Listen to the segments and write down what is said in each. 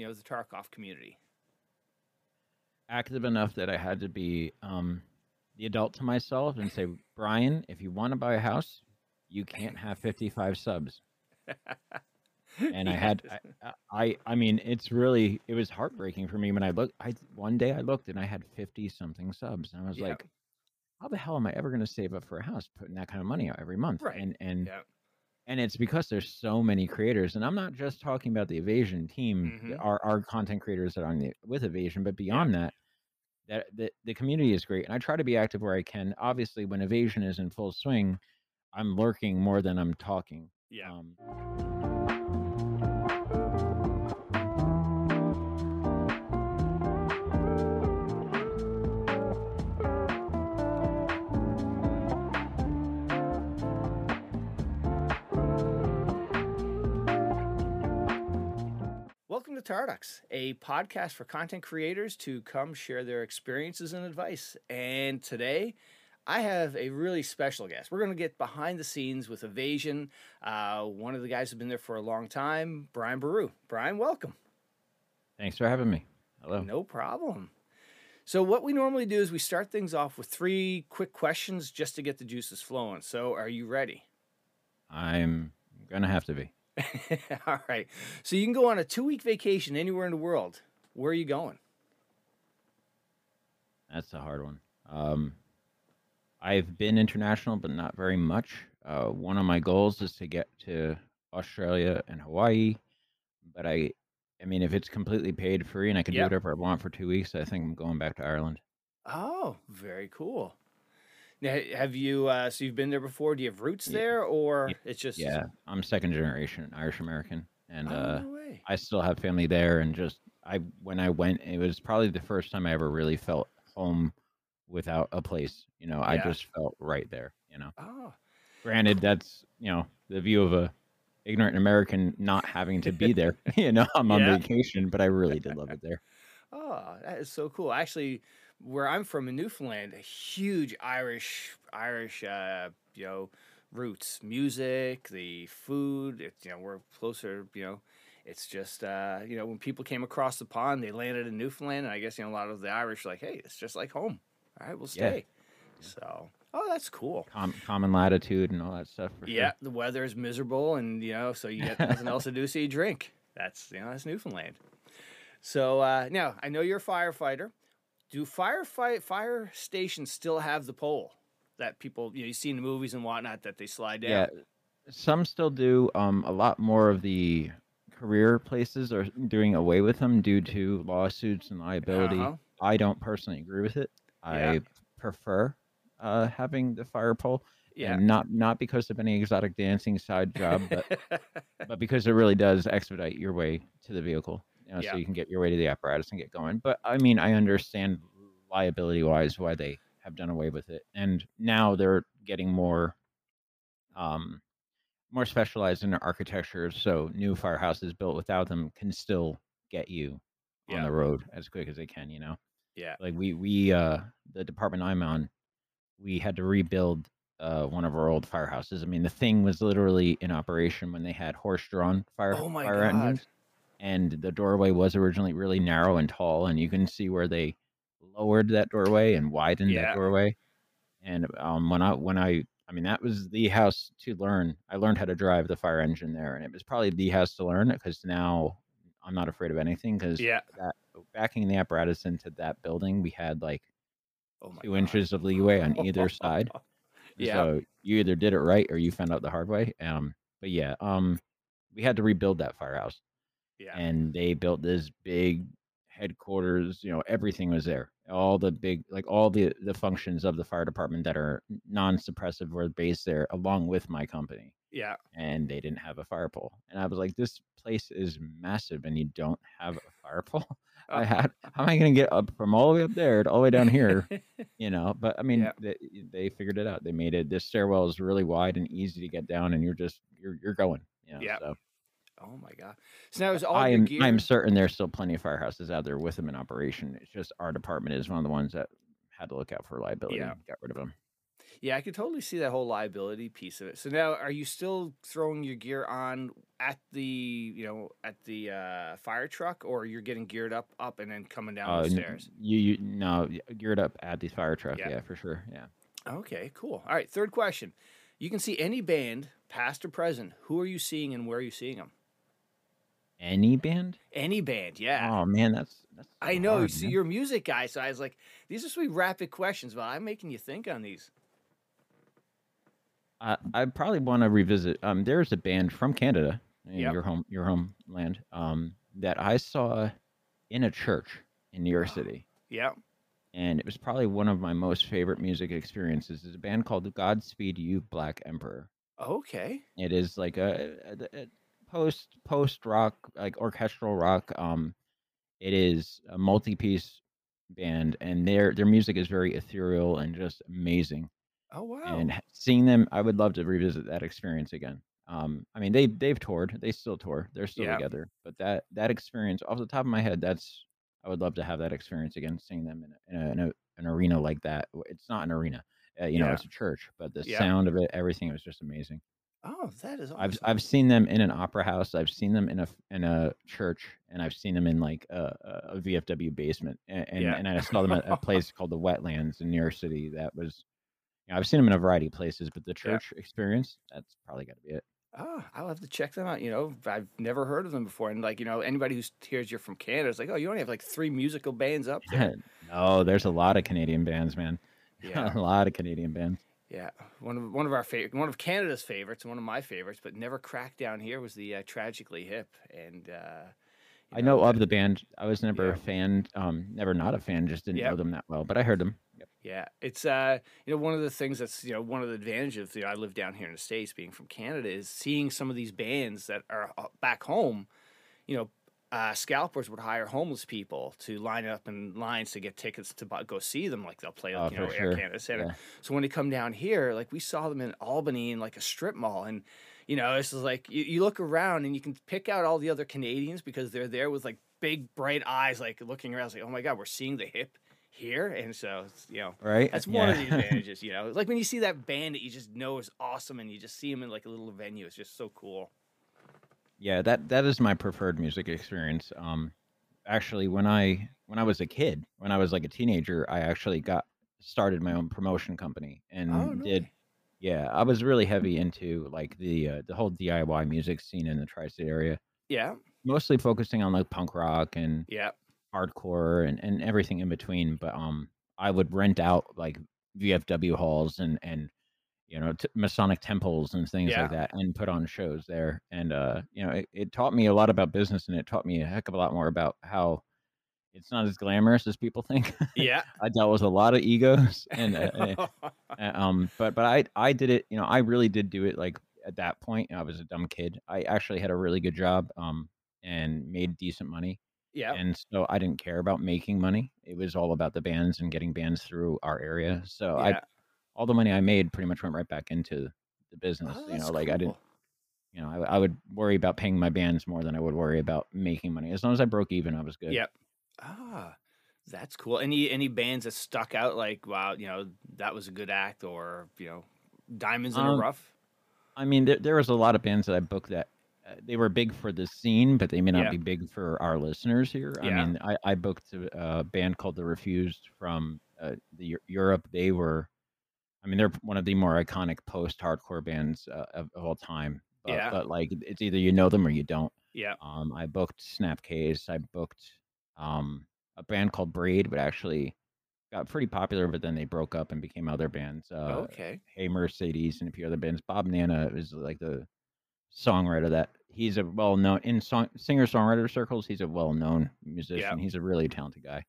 you know the Tarkov community? Active enough that I had to be um, the adult to myself and say, Bryan, if you want to buy a house, you can't have 55 subs. and I had, I, I, I mean, it's really, it was heartbreaking for me when I looked. I one day I looked and I had 50 something subs, and I was Yeah. like, how the hell am I ever going to save up for a house putting that kind of money out every month? Right. And and Yeah. And it's because there's so many creators, and I'm not just talking about the Evasion team, Mhm. our our content creators that are on the, with Evasion, but beyond that, that the the community is great, and I try to be active where I can. Obviously, when Evasion is in full swing, I'm lurking more than I'm talking. Yeah. Um, Welcome to Tarducks, a podcast for content creators to come share their experiences and advice. And today, I have a really special guest. We're going to get behind the scenes with Evasion. Uh, one of the guys who's been there for a long time, Bryan Boru. Bryan, welcome. thanks for having me. Hello. No problem. So, what we normally do is we start things off with three quick questions just to get the juices flowing. So, are you ready? I'm gonna have to be. All right. So, you can go on a two week vacation anywhere in the world. Where are you going? That's a hard one. Um, I've been international, but not very much. Uh, one of my goals is to get to Australia and Hawaii, but I, I mean, if it's completely paid free and I can Yep. do whatever I want for two weeks, I think I'm going back to Ireland. Oh, very cool. Have you? Uh, so you've been there before? Do you have roots Yeah. there, or Yeah. it's just? Yeah, I'm second generation Irish American, and Oh, uh, no. I still have family there. And just I, when I went, it was probably the first time I ever really felt home without a place. You know, I just felt right there. You know. Oh, granted that's you know the view of a ignorant american not having to be there you know i'm on Yeah. vacation but i really did love it there oh, that is so cool. Actually, where I'm from in Newfoundland, a huge Irish, Irish, uh, you know, roots, music, the food. It's you know we're closer. You know, it's just uh, you know when people came across the pond, they landed in Newfoundland, and I guess you know a lot of the Irish are like, hey, it's just like home. All right, we'll Yeah. stay. So, oh, that's cool. Com- common latitude and all that stuff for sure. Yeah, the weather is miserable, and you know, so you get nothing else to do, so you drink. That's you know, that's Newfoundland. So uh, now I know you're a firefighter. Do firefight fire stations still have the pole that people you know you see in the movies and whatnot that they slide down? yeah some still do um a lot more of the career places are doing away with them due to lawsuits and liability Uh-huh. i don't personally agree with it Yeah. i prefer uh having the fire pole Yeah. and not not because of any exotic dancing side job but but because it really does expedite your way to the vehicle, you know, Yeah. so you can get your way to the apparatus and get going. But I mean, I understand liability wise why they have done away with it, and now they're getting more, um, more specialized in their architecture. So new firehouses built without them can still get you on the road as quick as they can. You know, yeah. like we we uh the department I'm on, we had to rebuild uh one of our old firehouses. I mean, the thing was literally in operation when they had horse-drawn fire Oh my fire god. engines, and the doorway was originally really narrow and tall, and you can see where they lowered that doorway and widened Yeah. that doorway. And um, when I when I I mean that was the house to learn. I learned how to drive the fire engine there, and it was probably the house to learn because now I'm not afraid of anything because Yeah. that backing the apparatus into that building, we had like Oh my two god. inches of leeway on either side. Yeah. So you either did it right or you found out the hard way. Um, but yeah, um, we had to rebuild that firehouse, Yeah. and they built this big headquarters. You know, everything was there. All the big, like all the the functions of the fire department that are non-suppressive were based there, along with my company. Yeah. And they didn't have a fire pole, and I was like, "This place is massive, and you don't have a fire pole." I Oh. had. How am I going to get up from all the way up there to all the way down here? you know but i mean Yeah. they, they figured it out they made it this stairwell is really wide and easy to get down and you're just you're you're going you know, Yeah. so oh my god. So now is all I am. gear i'm certain there's still plenty of firehouses out there with them in operation it's just our department is one of the ones that had to look out for liability Yeah. and got rid of them Yeah, I could totally see that whole liability piece of it. So now, are you still throwing your gear on at the, you know, at the uh, fire truck, or you're getting geared up, up, and then coming down Uh, the stairs? you, you no geared up at the fire truck. Yeah. Yeah, for sure. Yeah. Okay, cool. All right, third question. You can see any band, past or present. Who are you seeing, and where are you seeing them? Any band? Any band, yeah. Oh man, that's that's. so I know. hard, so man. you're a music guy, so I was like, these are sweet rapid questions, but I'm making you think on these. I I probably want to revisit. Um, there's a band from Canada, in Yep. your home, your homeland. Um, that I saw in a church in New York. City, Yeah. and it was probably one of my most favorite music experiences. It's a band called Godspeed You Black Emperor. Okay. It is like a, a, a post post rock, like orchestral rock. Um, it is a multi piece band, and their their music is very ethereal and just amazing. Oh wow. And seeing them, I would love to revisit that experience again. Um, I mean, they they've toured, they still tour, they're still Yeah. together. But that that experience, off the top of my head, that's I would love to have that experience again, seeing them in a, in, a, in a, an arena like that. It's not an arena, uh, you know, it's a church, but the Yeah. sound of it, everything was just amazing. Oh, that is awesome. I've I've seen them in an opera house. I've seen them in a in a church, and I've seen them in like a, a VFW basement. And and, Yeah. and I saw them at a place called the Wetlands in New York City. That was, you know, I've seen them in a variety of places, but the Yeah. church experience, that's probably got to be it. Ah, oh, I'll have to check them out. You know, I've never heard of them before, and like you know, anybody who hears you're from Canada is like, oh, you only have like three musical bands up there. no, there's a lot of Canadian bands, man. Yeah. a lot of Canadian bands. Yeah, one of one of our favorite, one of Canada's favorites, and one of my favorites, but never cracked down here was the uh, Tragically Hip, and uh, I know that- of the band. I was never Yeah. a fan. Um, never not a fan. Just didn't Yep. know them that well, but I heard them. Yep. Yeah, it's uh, you know, one of the things that's you know one of the advantages. You know, I live down here in the states, being from Canada, is seeing some of these bands that are uh, back home. You know, uh, scalpers would hire homeless people to line up in lines to get tickets to buy, go see them. Like they'll play, Oh, like, you know, Air sure. Canada Center. Yeah. So when they come down here, like we saw them in Albany in like a strip mall, and you know, this is like you, you look around and you can pick out all the other Canadians because they're there with like big bright eyes, like looking around, it's like, oh my god, we're seeing the hip here, and so it's, you know. Right. That's one of the advantages, you know. Like when you see that band that you just know is awesome, and you just see them in like a little venue. It's just so cool. Yeah, that that is my preferred music experience. Um, actually, when I when I was a kid, when I was like a teenager, I actually got started my own promotion company and Oh, no did. Yeah, I was really heavy into like the uh, the whole DIY music scene in the tri-state area, Yeah, mostly focusing on like punk rock and yeah, hardcore and, and everything in between. But um, I would rent out like VFW halls and and you know t- Masonic temples and things Yeah. like that, and put on shows there. And uh, you know, it, it taught me a lot about business, and it taught me a heck of a lot more about how it's not as glamorous as people think. yeah. I dealt with a lot of egos, and uh, uh, uh, um, but but I I did it. You know, I really did do it. Like at that point, I was a dumb kid. I actually had a really good job, um, and made decent money yeah, and so I didn't care about making money. It was all about the bands and getting bands through our area. So I, yeah. All the money I made pretty much went right back into the business. Oh, you know, like I didn't, you know, I, I would worry about paying my bands more than I would worry about making money. As long as I broke even, I was good. Yep. Ah, that's cool. Any any bands that stuck out like wow, you know, that was a good act, or you know, diamonds in the Um, rough. I mean, there, there was a lot of bands that I booked that uh, they were big for the scene, but they may not Yeah. be big for our listeners here. I mean, I, I booked a, a band called The Refused from uh, the Europe. They were, I mean, they're one of the more iconic post-hardcore bands uh, of, of all time. But, Yeah. but like, it's either you know them or you don't. Yeah. Um, I booked Snapcase. I booked um, a band called Braid, but actually got pretty popular. But then they broke up and became other bands. Uh, okay. Hey Mercedes and a few other bands. Bob Nanna is like the songwriter that he's a well known in song singer songwriter circles. He's a well known musician. Yeah. He's a really talented guy.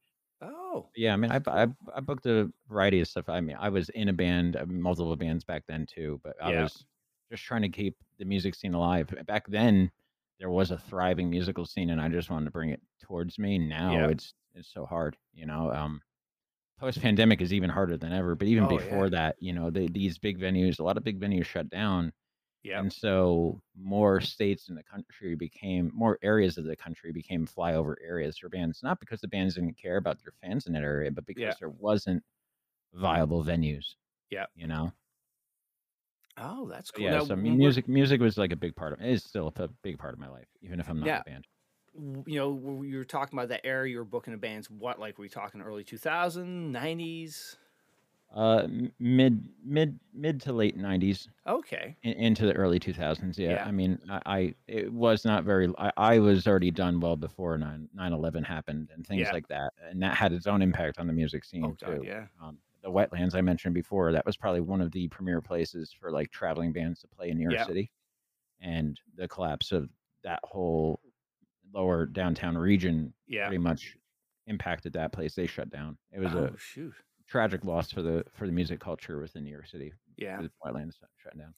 Oh, Yeah, I mean, I, I I booked a variety of stuff. I mean, I was in a band, uh, multiple bands back then too, but I Yeah. was just trying to keep the music scene alive. Back then, there was a thriving musical scene, and I just wanted to bring it towards me. Now Yeah. it's it's so hard, you know. Um, post pandemic is even harder than ever. But even Oh, before yeah. that, you know, they, these big venues, a lot of big venues shut down, yeah. and so more states in the country became more areas of the country became flyover areas for bands. Not because the bands didn't care about their fans in that area, but because Yeah. there wasn't viable venues. Yeah. You know. Oh, that's cool. yeah, Now, so I when mean, we're- music music was like a big part of it. Is still a big part of my life, even if I'm not Yeah. a band. you know, you were talking about that era you were booking the bands. What, like, were we talking early 2000s, 90s? Uh, mid mid mid to late '90s. Okay. in, into the early 2000s yeah, Yeah. i mean I, I it was not very I, I was already done well before 9 11 happened and things Yeah. like that and that had its own impact on the music scene Oh, God, too yeah. um, the wetlands i mentioned before that was probably one of the premier places for like traveling bands to play in new york Yeah. city and the collapse of that whole lower downtown region Yeah. pretty much impacted that place they shut down it was oh, a shoot. Tragic loss for the for the music culture within new york city Yeah. with wetlands shutting down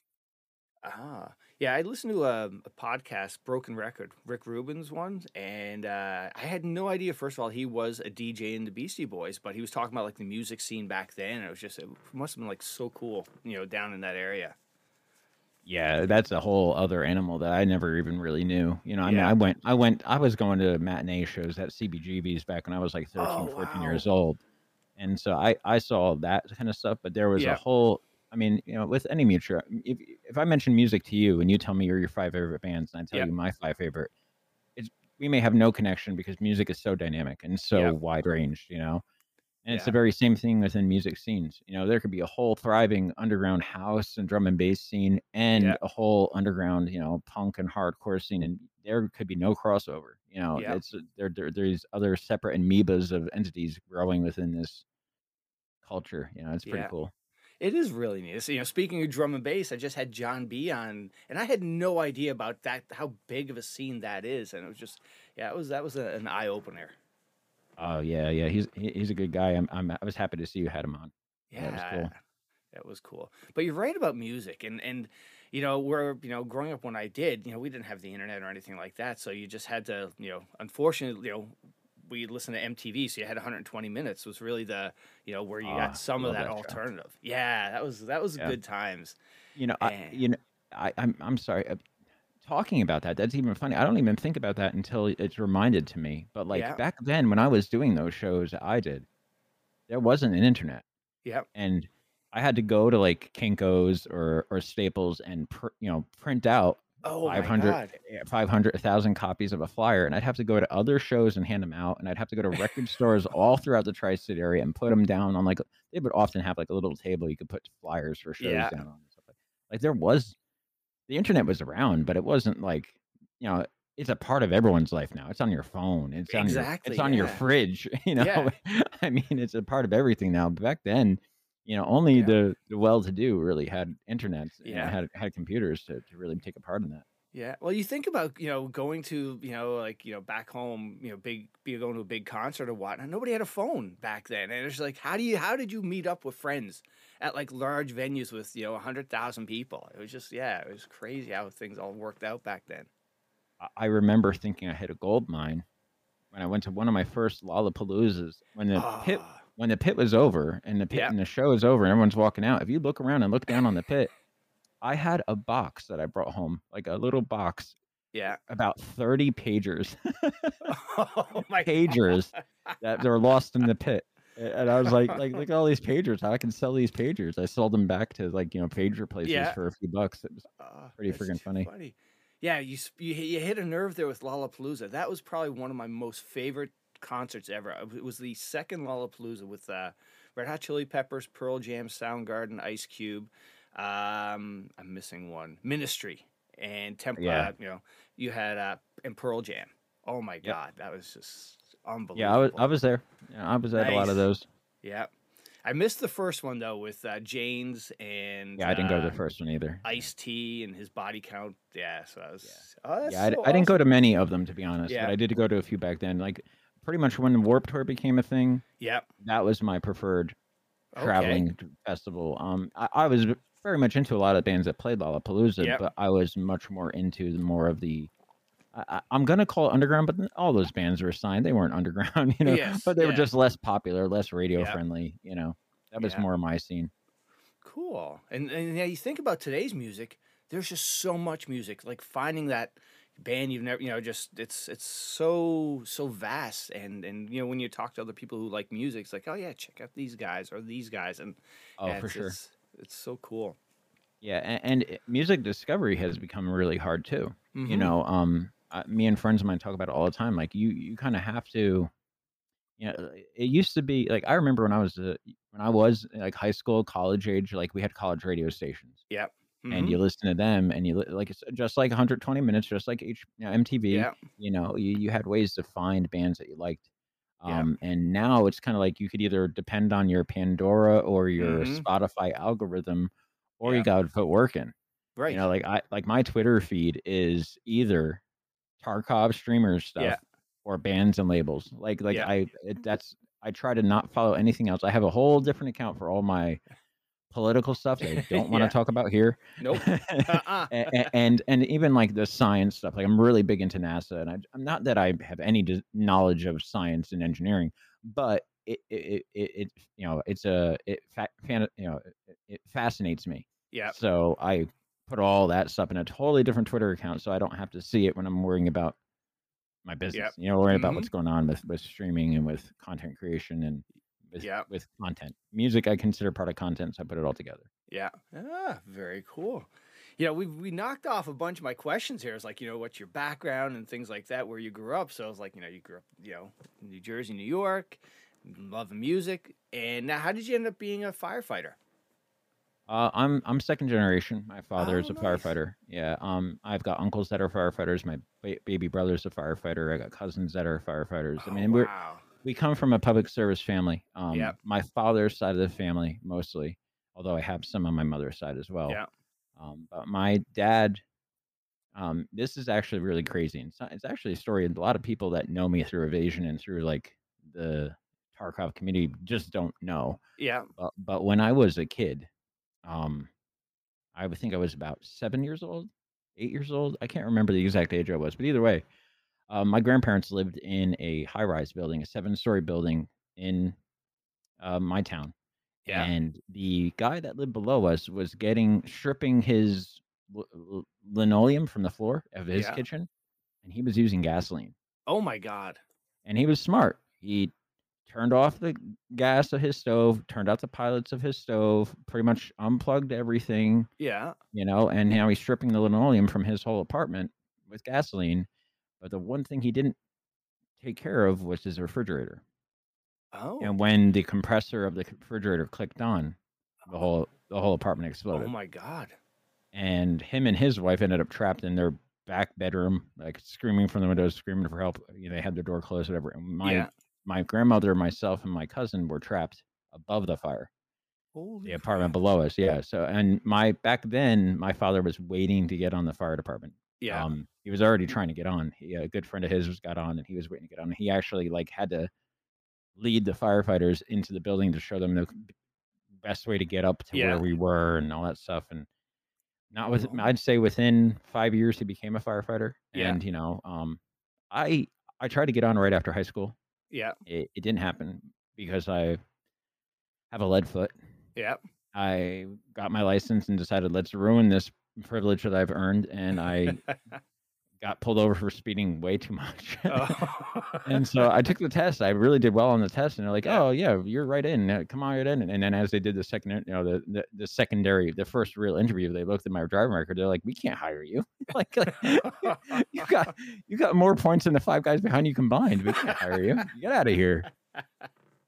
Ah, yeah. I listened to a, a podcast, Broken Record, Rick Rubin's one, and uh, I had no idea. First of all, he was a DJ in the Beastie Boys, but he was talking about like the music scene back then. And it was just it must have been like so cool, you know, down in that area. Yeah, that's a whole other animal that I never even really knew. You know, I mean, I went, I went, I was going to matinee shows at CBGB's back when I was like 13, Oh, 14 wow. years old. And so I, I saw that kind of stuff, but there was Yeah. a whole, I mean, you know, with any mutual, if, if I mention music to you and you tell me you're your five favorite bands and I tell you my five favorite, it's, we may have no connection because music is so dynamic and so wide ranged, you know? And it's Yeah. the very same thing within music scenes. You know, there could be a whole thriving underground house and drum and bass scene and Yeah. a whole underground, you know, punk and hardcore scene. And there could be no crossover. You know, Yeah. it's there, there there's other separate amoebas of entities growing within this culture. You know, it's pretty cool. It is really neat. So, you know, speaking of drum and bass, I just had John B on, and I had no idea about that, how big of a scene that is, and it was just, yeah, it was that was a, an eye opener. Oh yeah, yeah. He's he's a good guy. I'm, I'm I was happy to see you had him on. Yeah, that was cool. that was cool. But you're right about music, and and you know, we're you know, growing up when I did, you know, we didn't have the internet or anything like that, so you just had to, you know, unfortunately, you know. We listened to MTV, so you had 120 minutes. Was really the, you know, where you Ah, got some of that, that alternative. Yeah, that was that was Yeah. good times. You know, I, you know, I, I'm I'm sorry. Talking about that, that's even funny. I don't even think about that until it's reminded to me. But like Yeah. back then, when I was doing those shows, I did, there wasn't an internet, Yeah. and I had to go to like Kinkos or or Staples and pr- you know print out Oh my 500, god. eh, 500, 1,000 copies of a flyer, and I'd have to go to other shows and hand them out, and I'd have to go to record stores all throughout the tri-state area and put them down on like they would often have like a little table you could put flyers for shows Yeah. down on. and stuff like, like there was, the internet was around, but it wasn't like you know it's a part of everyone's life now. It's on your phone. It's on your Exactly, it's on your fridge. You know, Yeah. I mean, it's a part of everything now. But back then, you know, only Yeah. the, the well-to-do really had internet Yeah. and had had computers to, to really take a part in that. Yeah. Well, you think about, you know, going to, you know, like, you know, back home, you know, big, be going to a big concert or whatnot. Nobody had a phone back then. And it's like, how do you, how did you meet up with friends at like large venues with, you know, 100,000 people? It was just, yeah, it was crazy how things all worked out back then. I- remember thinking I hit a gold mine when I went to one of my first Lollapaloozas when the pit Ah, when the pit was over and the pit Yeah. and the show is over and everyone's walking out. If you look around and look down on the pit, I had a box that I brought home, like a little box, yeah. about thirty pagers, oh my pagers God. that were lost in the pit. And I was like, like, look at all these pagers. How I can sell these pagers? I sold them back to like you know pager places Yeah. for a few bucks. It was Ah, Pretty friggin' too funny. Yeah, you, you hit- you hit a nerve there with Lollapalooza. That was probably one of my most favorite concerts ever. It was the second Lollapalooza with uh, Red Hot Chili Peppers, Pearl Jam, Soundgarden, Ice Cube. Um, I'm missing one. Ministry and Temp. Yeah. Uh, you know, you had uh, and Pearl Jam. Oh my Yep. God, that was just unbelievable. yeah. I was I was there. Yeah, I was at a lot of those. Yeah. I missed the first one though with uh, Jane's and Yeah, I didn't go to uh, the first one either. Ice T and his body count. Yeah, so I was. Oh, that's Yeah, so I didn't go to many of them to be honest, Yeah. but I did go to a few back then. Like pretty much when Warped Tour became a thing, Yep. that was my preferred Okay. traveling festival. Um, I, I was very much into a lot of bands that played Lollapalooza, Yep. but I was much more into the more of the. I, I'm gonna call it underground, but all those bands were signed. They weren't underground, you know, Yes, but they were just less popular, less radio Yep. friendly. You know, that was Yeah. more my scene. Cool. And and yeah, you think about today's music. There's just so much music. Like finding that band you've never, you know, just it's it's so so vast. And and you know when you talk to other people who like music, it's like, oh yeah, check out these guys or these guys. And Oh, yeah, for it's- sure. it's- it's so cool. Yeah, and, and music discovery has become really hard too. You Mhm. know, um, uh, me and friends of mine talk about it all the time. Like you, you kind of have to. You know, it used to be like I remember when I was uh, when I was like high school, college age. Like we had college radio stations, Yep. and Mhm. you listen to them, and you like it's just like 120 minutes, just like H, you know, MTV. Yeah. You know, you you had ways to find bands that you liked. Yeah. Um, and now it's kind of like you could either depend on your Pandora or your Mhm. Spotify algorithm, or you got to put work in. Right. You know, like I like my Twitter feed is either Tarkov streamers stuff Yeah. or bands and labels. Like like Yeah. I it, that's I try to not follow anything else. I have a whole different account for all my political stuff that I don't want to Yeah. talk about here. Nope. Uh-uh. A- a- and and even like the science stuff. Like I'm really big into NASA, and I, I'm not that I have any d- knowledge of science and engineering, but it it it, it you know it's a it fa- fan, you know it, it fascinates me. Yeah. So I put all that stuff in a totally different Twitter account, so I don't have to see it when I'm worrying about my business. You know, worrying about Mhm. what's going on with with streaming and with content creation and with Yeah. with content. Music I consider part of content, so I put it all together. Yeah. Ah, very cool. You know, we we knocked off a bunch of my questions here. It's like, you know, what's your background and things like that, where you grew up. So I was like, you know, you grew up, you know, in New Jersey, New York, loving music. And now how did you end up being a firefighter? Uh, I'm I'm second generation. My father is Oh, a nice. firefighter. Yeah. Um, I've got uncles that are firefighters. My ba- baby brother's a firefighter. I got cousins that are firefighters. I Oh, mean, we're wow. we come from a public service family. Um, Yep. my father's side of the family mostly, although I have some on my mother's side as well. Yeah. Um, but my dad, um, this is actually really crazy. It's, not, it's actually a story. A lot of people that know me through evasion and through like the Tarkov community just don't know. Yeah. But, but when I was a kid, um, I would think I was about seven years old, eight years old. I can't remember the exact age I was, but either way, um, my grandparents lived in a high rise building, a seven story building in uh, my town. Yeah. And the guy that lived below us was getting stripping his l- l- linoleum from the floor of his Yeah. kitchen, and he was using gasoline. Oh my God. And he was smart. He turned off the gas of his stove, turned out the pilots of his stove, pretty much unplugged everything, Yeah. you know, and now he's stripping the linoleum from his whole apartment with gasoline. But the one thing he didn't take care of was his refrigerator. Oh. And when the compressor of the refrigerator clicked on, the oh. whole the whole apartment oh exploded. oh my God. and him and his wife ended up trapped in their back bedroom, like screaming from the windows, screaming for help. You know, they had their door closed, whatever. And my yeah. My grandmother, myself, and my cousin were trapped above the fire, Holy the apartment crap. below us. Yeah. So, and my back then, my father was waiting to get on the fire department. Yeah. Um, he was already trying to get on. He, a good friend of his was got on, and he was waiting to get on. He actually like had to lead the firefighters into the building to show them the best way to get up to Yeah. where we were and all that stuff. And not with, Oh. I'd say within five years he became a firefighter. Yeah. And you know, um, I I tried to get on right after high school. Yeah. It, it didn't happen because I have a lead foot. Yeah. I got my license and decided let's ruin this privilege that I've earned, and I got pulled over for speeding way too much. oh. and so I took the test. I really did well on the test, and they're like. "Oh yeah, you're right in. Uh, Come on, right in." And then as they did the second, you know, the, the the secondary, the first real interview, they looked at my driving record. They're like, "We can't hire you. like, like, you got you got more points than the five guys behind you combined. We can't hire you. Get out of here."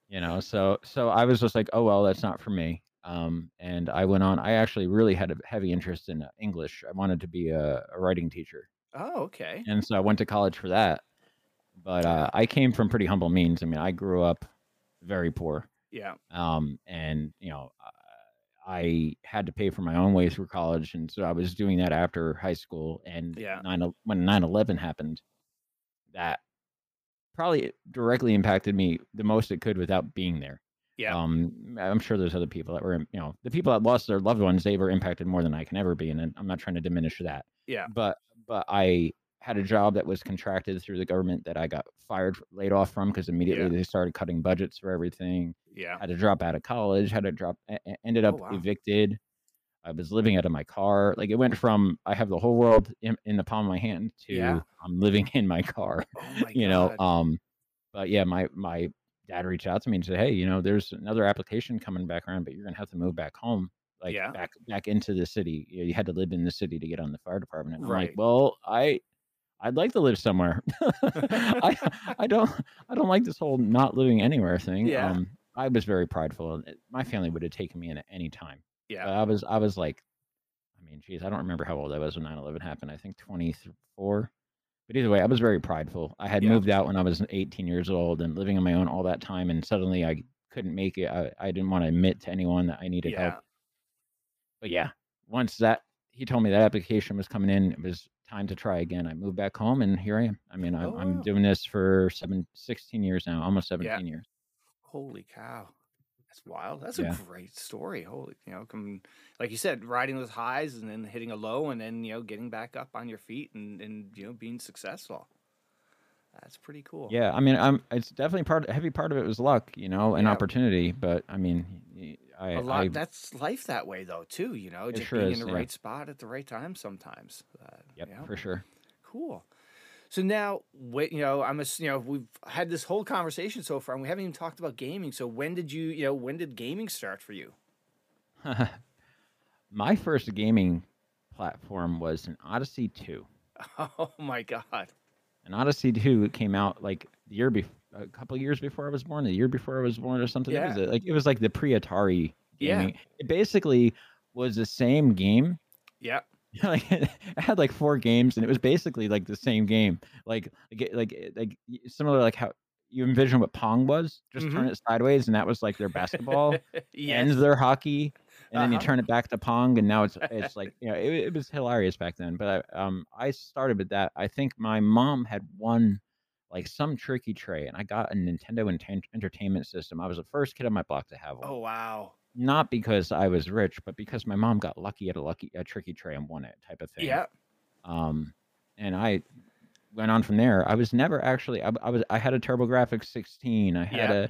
You know, so so I was just like, "Oh well, that's not for me." Um, and I went on. I actually really had a heavy interest in uh, English. I wanted to be a, a writing teacher oh, okay. and so I went to college for that. But uh, I came from pretty humble means. I mean, I grew up very poor, Yeah. um, and you know, I had to pay for my own way through college, and so I was doing that after high school. And Yeah. 9, when 9-11 happened, that probably directly impacted me the most it could without being there. Yeah. Um, I'm sure there's other people that were, you know, the people that lost their loved ones, they were impacted more than I can ever be, and I'm not trying to diminish that Yeah. but but I had a job that was contracted through the government that I got fired, laid off from because immediately Yeah. they started cutting budgets for everything. Yeah. Had to drop out of college. Had to drop. Ended Oh, up wow. evicted. I was living out of my car. Like it went from I have the whole world in, in the palm of my hand to Yeah. I'm living in my car. Oh my you know. Um, but yeah, my my dad reached out to me and said, hey, you know, there's another application coming back around, but you're gonna have to move back home. Like Yeah. back back into the city. You, you had to live in the city to get on the fire department. And I'm like, Right. well, I I'd like to live somewhere. I I don't I don't like this whole not living anywhere thing. Yeah. Um, I was very prideful. and My family would have taken me in at any time. But Yeah. I was I was like, I mean, geez, I don't remember how old I was when 9/11 happened. I think 24. But either way, I was very prideful. I had Yeah. moved out when I was 18 years old and living on my own all that time, and suddenly I couldn't make it. I, I didn't want to admit to anyone that I needed Yeah. help. But yeah, once that he told me that application was coming in, it was time to try again. I moved back home, and here I am. I mean, oh, I'm, Oh, I'm wow. doing this for seven, 16 years now, almost 17 years. Holy cow. That's wild. That's Yeah. a great story. Holy, you know, come like you said, riding those highs and then hitting a low and then, you know, getting back up on your feet and, and you know, being successful. That's pretty cool. Yeah, I mean, I'm. It's definitely part. A heavy part of it was luck, you know, and Yeah. opportunity. But I mean, I, a lot I that's life that way though too you know just sure being is, in the yeah. right spot at the right time sometimes uh, yep, yeah. for sure. cool so now wait you know i'm a, you know we've had this whole conversation so far and we haven't even talked about gaming so when did you you know when did gaming start for you My first gaming platform was an Odyssey 2. oh my god An Odyssey 2 came out like the year before, a couple years before I was born, the year before I was born, or something. It was Yeah. like it was like the pre-Atari Yeah. It basically was the same game. yeah like it had like four games, and it was basically like the same game. Like like like like similar like how you envision what Pong was. Just turn Mhm. it sideways, and that was like their basketball. yes. ends their hockey, and then you Uh-huh. turn it back to Pong, and now it's it's like you know it, it was hilarious back then. But I, um, I started with that. I think my mom had won like some tricky tray, and I got a Nintendo enten- Entertainment System. I was the first kid on my block to have one. oh wow Not because I was rich, but because my mom got lucky at a lucky a tricky tray and won it, type of thing. yeah Um, and I went on from there. I was never actually. I, I was. I had a TurboGrafx 16. I had Yeah.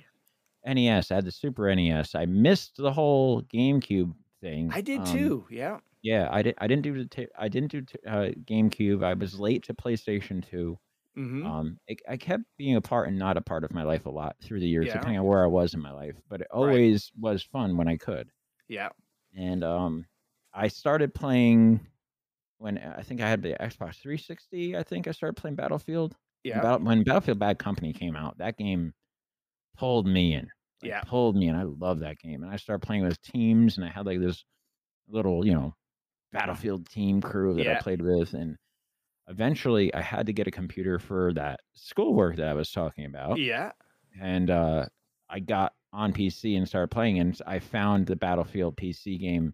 a NES. I had the Super NES. I missed the whole GameCube thing. i did Um, too yeah Yeah, I did. I didn't do the. T- I didn't do t- uh, GameCube. I was late to PlayStation 2. Mm-hmm. Um, it, I kept being a part and not a part of my life a lot through the years, Yeah. depending on where I was in my life. But it always was fun when I could yeah and um, I started playing when I think I had the Xbox 360. I think I started playing Battlefield. Yeah Battle- when Battlefield Bad Company came out, that game pulled me in. Like, Yeah. pulled me in. I love that game, and I started playing with teams, and I had like this little, you know, Battlefield team crew that I played with, and eventually I had to get a computer for that schoolwork that I was talking about yeah and uh, I got on PC and started playing, and I found the Battlefield PC game,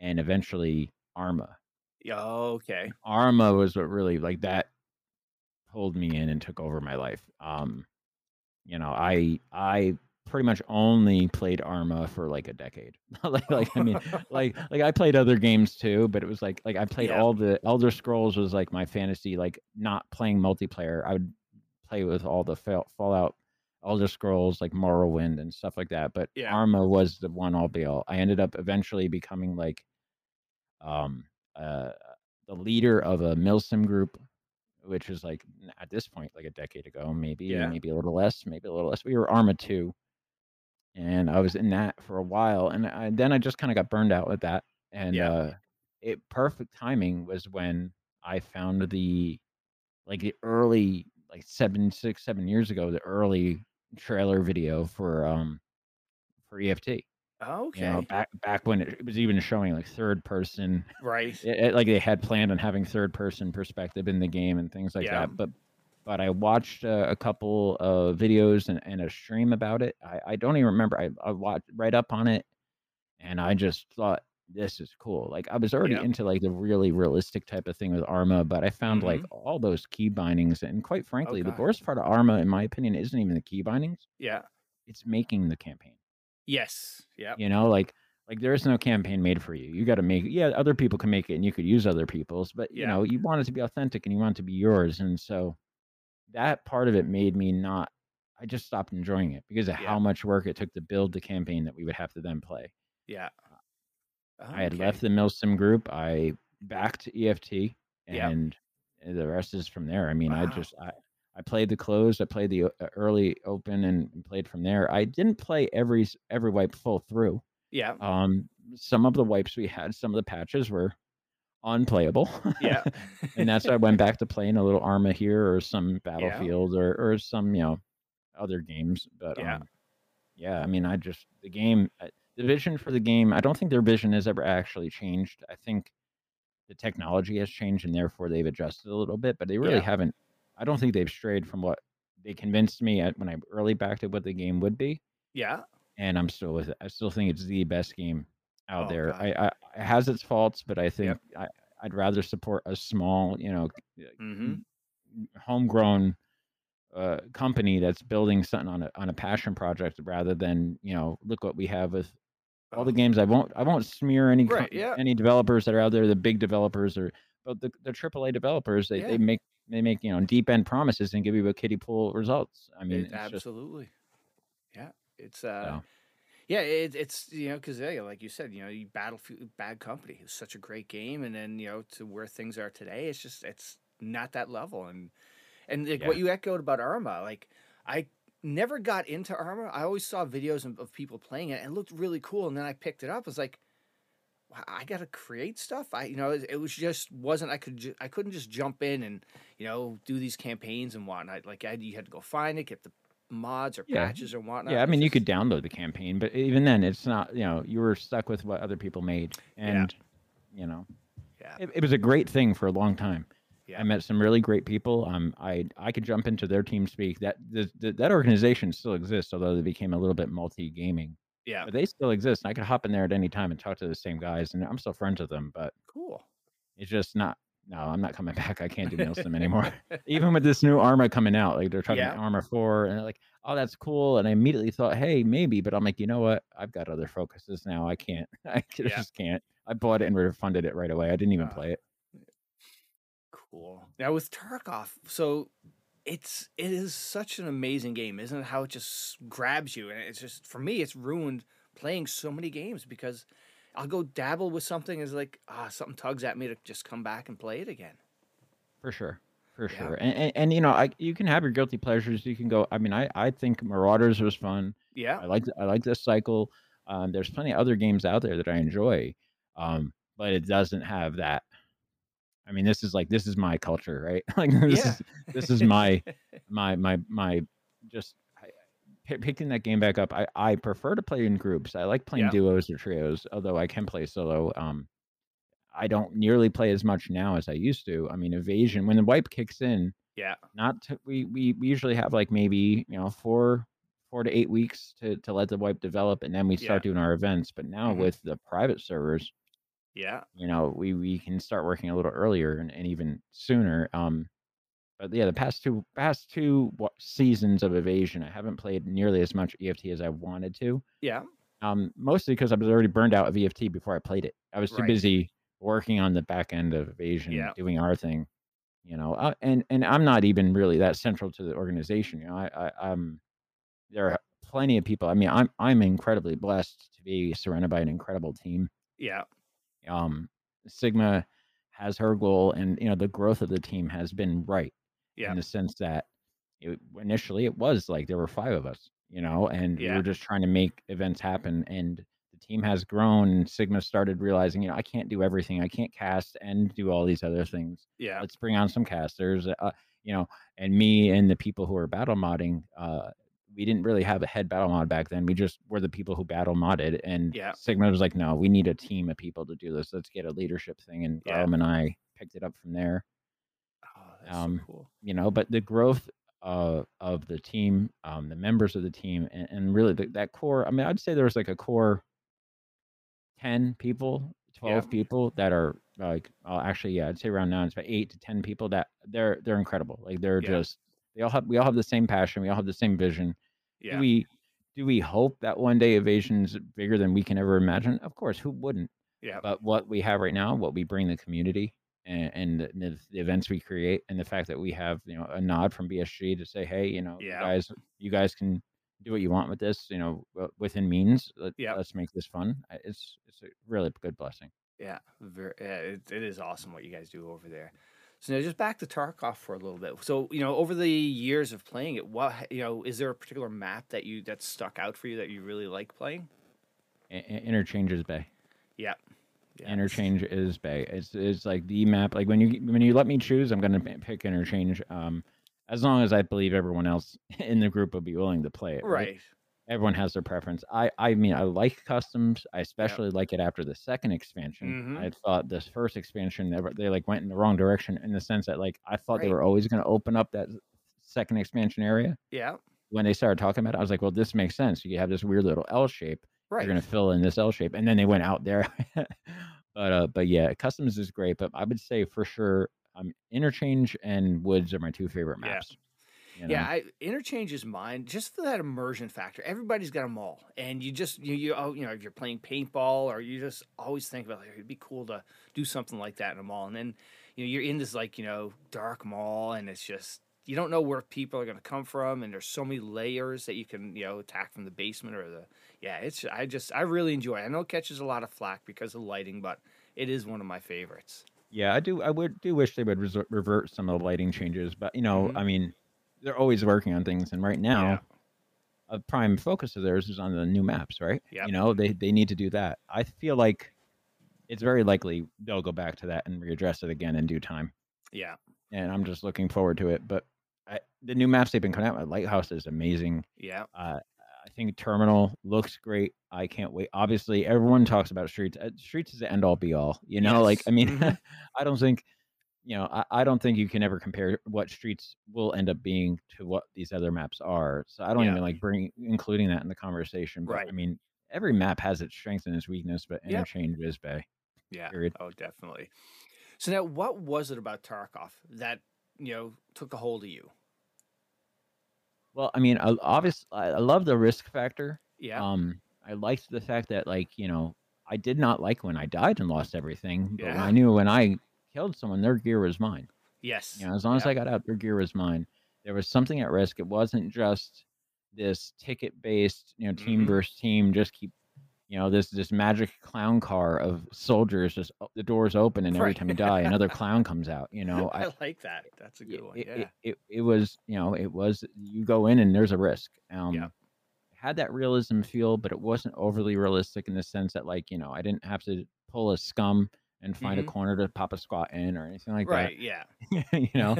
and eventually Arma. yeah okay Arma was what really like that pulled me in and took over my life. Um, you know, I I pretty much only played Arma for like a decade. like, like I mean, like like I played other games too, but it was like like I played Yeah. all the Elder Scrolls was like my fantasy. Like not playing multiplayer, I would play with all the Fall- Fallout, Elder Scrolls, like Morrowind and stuff like that. But Yeah. Arma was the one all be all. I ended up eventually becoming like, um, uh, the leader of a Milsim group. Which was like at this point, like a decade ago, maybe, Yeah. maybe a little less, maybe a little less. We were Arma two, and I was in that for a while, and I, then I just kind of got burned out with that. And Yeah. uh, it perfect timing was when I found the like the early like seven six seven years ago the early trailer video for um for EFT. okay You know, back back when it, was even showing like third person, right it, it- like they had planned on having third person perspective in the game and things like Yeah. that. But but I watched uh, a couple of videos and, and a stream about it. I, I don't even remember. I, I watched right up on it, and I just thought this is cool. Like I was already Yeah. into like the really realistic type of thing with Arma, but I found like Mm-hmm. all those key bindings, and quite frankly, the worst part of Arma, in my opinion, isn't even the key bindings. yeah It's making the campaign. yes yeah You know, like like there is no campaign made for you. You got to make it. Yeah, other people can make it, and you could use other people's, but you know, you want it to be authentic and you want it to be yours, and so that part of it made me not. I just stopped enjoying it because of Yeah. how much work it took to build the campaign that we would have to then play. yeah I had left the Milsim group. I backed EFT, and the rest is from there. I mean, I just I I played the closed. I played the uh, early open and played from there. I didn't play every every wipe full through. yeah Um, some of the wipes we had, some of the patches were unplayable. Yeah. and that's why I went back to playing a little Arma here or some Yeah. Battlefield or or some you know other games. But Yeah. um, yeah, I mean, I just the game, the vision for the game. I don't think their vision has ever actually changed. I think the technology has changed and therefore they've adjusted a little bit, but they really Yeah. haven't. I don't think they've strayed from what they convinced me at when I early backed it what the game would be, Yeah. and I'm still with it. I still think it's the best game out Oh, there. I, I it has its faults, but I think I, I'd rather support a small, you know, Mm-hmm. homegrown uh, company that's building something on a on a passion project rather than you know look what we have with all the games. I won't I won't smear any Right, yeah. any developers that are out there, the big developers or but the the AAA developers they, Yeah. they make they make you know deep end promises and give you a kiddie pool results. I mean, It- it's just absolutely. Yeah. It's uh. So. Yeah, it, it's you know because yeah, like you said, you know, you Battlefield Bad Company is such a great game, and then you know to where things are today, it's just it's not that level, and and like what you echoed about Arma, like I never got into Arma. I always saw videos of, of people playing it, and it looked really cool, and then I picked it up. I was like, wow, I got to create stuff. I you know it, it was just wasn't I could ju- I couldn't just jump in and you know do these campaigns and whatnot. Like I you had to go find it, get the mods or Yeah. patches or whatnot. yeah. I mean, you could download the campaign, but even then, it's not you know you were stuck with what other people made, Yeah. and you know yeah it, it was a great thing for a long time. yeah I met some really great people. Um, I I could jump into their TeamSpeak. That the, the, that organization still exists, although they became a little bit multi gaming. yeah But they still exist. And I could hop in there at any time and talk to the same guys, and I'm still friends with them. But cool. it's just not. No, I'm not coming back. I can't do Milsim anymore. Even with this new Arma coming out, like they're talking Yeah. Arma Four, and they're like, oh, that's cool. And I immediately thought, hey, maybe. But I'm like, you know what? I've got other focuses now. I can't. I Yeah. just can't. I bought it and refunded it right away. I didn't even Uh, play it. Cool. Now with Tarkov, so it's it is such an amazing game, isn't it? How it just grabs you, and it's just for me, it's ruined playing so many games because I'll go dabble with something, is like ah, something tugs at me to just come back and play it again. For sure. For Yeah. sure. And, and and you know, I you can have your guilty pleasures. You can go I mean, I I think Marauders was fun. Yeah, I like I like this cycle. Um there's plenty of other games out there that I enjoy. Um but it doesn't have that I mean, this is like this is my culture, right? like this Yeah. is this is my my my my just picking that game back up. I I prefer to play in groups. I like playing Yeah. duos or trios, although I can play solo. Um I don't nearly play as much now as I used to. I mean, evasion when the wipe kicks in, yeah, not to, we, we we usually have like maybe you know four four to eight weeks to to let the wipe develop, and then we start doing our events. But now Mhm. with the private servers, yeah, you know, we we can start working a little earlier and, and even sooner. Um, yeah, the past two past two seasons of evasion, I haven't played nearly as much EFT as I wanted to. yeah. Um, mostly because I was already burned out of EFT before I played it. I was too Right. busy working on the back end of evasion, Yeah. doing our thing, you know. Uh, and and I'm not even really that central to the organization. You know, I, I I'm there are plenty of people. I mean, I'm I'm incredibly blessed to be surrounded by an incredible team. Yeah, Um, Sigma has her goal, and you know the growth of the team has been right yeah, in the sense that it, initially it was like there were five of us, you know, and we Yeah. were just trying to make events happen. And the team has grown. And Sigma started realizing, you know, I can't do everything. I can't cast and do all these other things. yeah, Let's bring on some casters, uh, you know, and me and the people who are battle modding. Uh, we didn't really have a head battle mod back then. We just were the people who battle modded. And Yeah. Sigma was like, no, we need a team of people to do this. Let's get a leadership thing. And Yeah. Garlam and I picked it up from there Um, so cool. you know but the growth uh, of the team um, the members of the team and, and really the, that core i mean i'd say there was like a core 10 people 12 Yeah. people that are like uh, actually yeah i'd say around now it's about 8 to 10 people that they're they're incredible like they're Yeah. just they all have we all have the same passion we all have the same vision Yeah, do we do we hope that one day evasion's bigger than we can ever imagine of course who wouldn't yeah, but what we have right now, what we bring the community and, and the, the, events we create, and the fact that we have you know a nod from BSG to say, hey, you know, Yeah. you guys, you guys can do what you want with this, you know, within means. Let, Yep. Let's make this fun. It's it's a really good blessing. yeah. Very, yeah it, it is awesome what you guys do over there. So now just back to Tarkov for a little bit. So you know, over the years of playing it, what you know, is there a particular map that you that stuck out for you that you really like playing? Interchanges Bay. Yeah. Yeah. Interchange is Bay. It's it's like the map. Like when you when you let me choose, I'm gonna pick Interchange. Um, as long as I believe everyone else in the group will be willing to play it. Right. right. Everyone has their preference. I I mean I like customs. I especially yep. like it after the second expansion. Mm-hmm. I thought this first expansion they, they like went in the wrong direction in the sense that like I thought right. they were always going to open up that second expansion area. Yeah. When they started talking about it, I was like, well, this makes sense. You have this weird little L shape. Right. You're going to fill in this L shape, and then they went out there. but uh, but yeah, customs is great. But I would say for sure, um, interchange and woods are my two favorite maps. Yeah. You know? Yeah, I, interchange is mine just for that immersion factor. Everybody's got a mall, and you just you you oh, you know if you're playing paintball or you just always think about like, it'd be cool to do something like that in a mall, and then you know you're in this like you know dark mall, and it's just you don't know where people are going to come from, and there's so many layers that you can you know attack from the basement or the yeah. It's I just I really enjoy. it. I know it catches a lot of flack because of lighting, but it is one of my favorites. Yeah, I do. I would do wish they would revert some of the lighting changes, but you know, mm-hmm. I mean, they're always working on things, and right now, yeah. a prime focus of theirs is on the new maps, right? Yeah. You know, they they need to do that. I feel like it's very likely they'll go back to that and readdress it again in due time. Yeah. And I'm just looking forward to it. But I, the new maps they've been coming out with, Lighthouse is amazing. Yeah. Uh, think Terminal looks great. I can't wait. Obviously, everyone talks about Streets. Uh, Streets is the end all be all. You know, yes. like I mean, mm-hmm. I don't think you know, I, I don't think you can ever compare what streets will end up being to what these other maps are. So I don't yeah. even like bring including that in the conversation. But right. I mean, every map has its strength and its weakness, but interchange yep. is Bay. Yeah. Period. Oh, definitely. So now, what was it about Tarkov that you know took a hold of you? Well, I mean, I, obviously, I love the risk factor. Yeah. Um, I liked the fact that, like, you know, I did not like when I died and lost everything, but yeah. I knew when I killed someone, their gear was mine. Yes. You know, as long as I got out, their gear was mine. There was something at risk. It wasn't just this ticket based, you know, team mm-hmm. versus team, just keep you know, this this magic clown car of soldiers just the doors open and every right. time you die another clown comes out, you know. I, I like that. That's a good one. Yeah. It, it, it, was, you know, it was you go in and there's a risk. Um yeah. had that realism feel, but it wasn't overly realistic in the sense that like, you know, I didn't have to pull a scum and find mm-hmm. a corner to pop a squat in or anything like right, that. Right. Yeah. you know,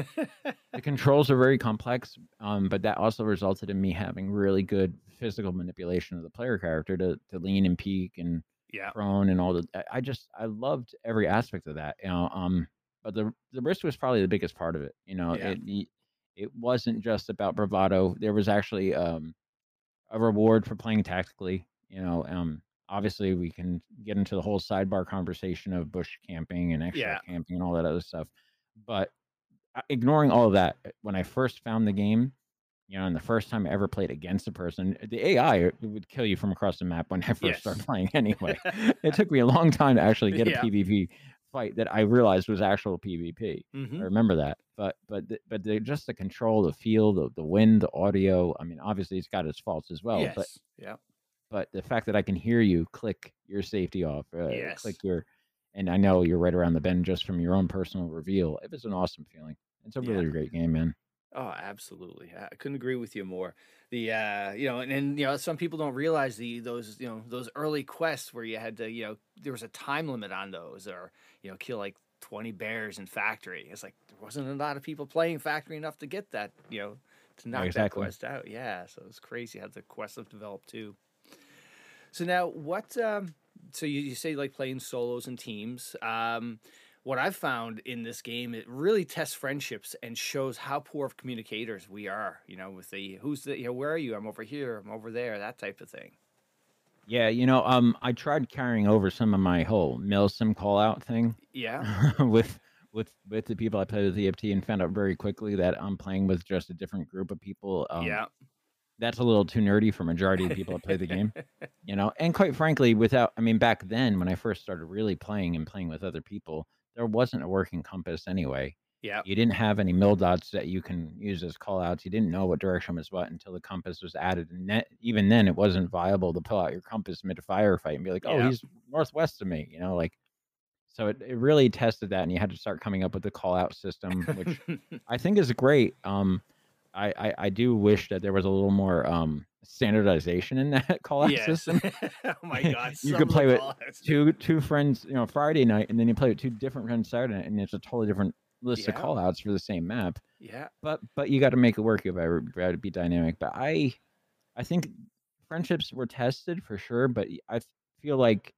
the controls are very complex, um, but that also resulted in me having really good physical manipulation of the player character to to lean and peek and yeah. prone and all the. I just I loved every aspect of that. You know, um, but the the wrist was probably the biggest part of it. You know, yeah. it it wasn't just about bravado. There was actually um a reward for playing tactically. You know, um, obviously we can get into the whole sidebar conversation of bush camping and extra yeah. camping and all that other stuff but uh, ignoring all of that uh, when i first found the game you know and the first time i ever played against a person the ai would kill you from across the map when i first yes. started playing anyway it took me a long time to actually get yeah. a pvp fight that i realized was actual pvp mm-hmm. i remember that but but the, but the, just the control the feel the, the wind the audio i mean obviously it's got its faults as well yes. but yeah but the fact that I can hear you click your safety off, uh, yes. click your, and I know you're right around the bend just from your own personal reveal. It was an awesome feeling. It's a really yeah. great game, man. Oh, absolutely. I couldn't agree with you more. The uh, you know, and, and you know, some people don't realize the those you know those early quests where you had to you know there was a time limit on those, or you know, kill like twenty bears in factory. It's like there wasn't a lot of people playing factory enough to get that you know to knock exactly. that quest out. Yeah, so it's crazy how the quests have developed too. So now, what? Um, so you, you say like playing solos and teams. Um, what I've found in this game, it really tests friendships and shows how poor of communicators we are. You know, with the who's the you know where are you? I'm over here. I'm over there. That type of thing. Yeah, you know, um, I tried carrying over some of my whole milsim call out thing. Yeah. with with with the people I play with EFT and found out very quickly that I'm playing with just a different group of people. Um, yeah that's a little too nerdy for majority of people that play the game you know and quite frankly without i mean back then when i first started really playing and playing with other people there wasn't a working compass anyway. Yeah. You didn't have any mil dots that you can use as call outs you didn't know what direction was what until the compass was added and that, even then it wasn't viable to pull out your compass mid firefight and be like oh yeah. he's northwest of me you know like so it, it really tested that and you had to start coming up with the call out system which i think is great um I, I I do wish that there was a little more um standardization in that call out Yes. system. oh my god. You could play with two two friends, you know, Friday night, and then you play with two different friends Saturday night, and it's a totally different list of Yeah. call outs for the same map. Yeah. But but you got to make it work. You got to be dynamic. But I I think friendships were tested for sure. But I feel like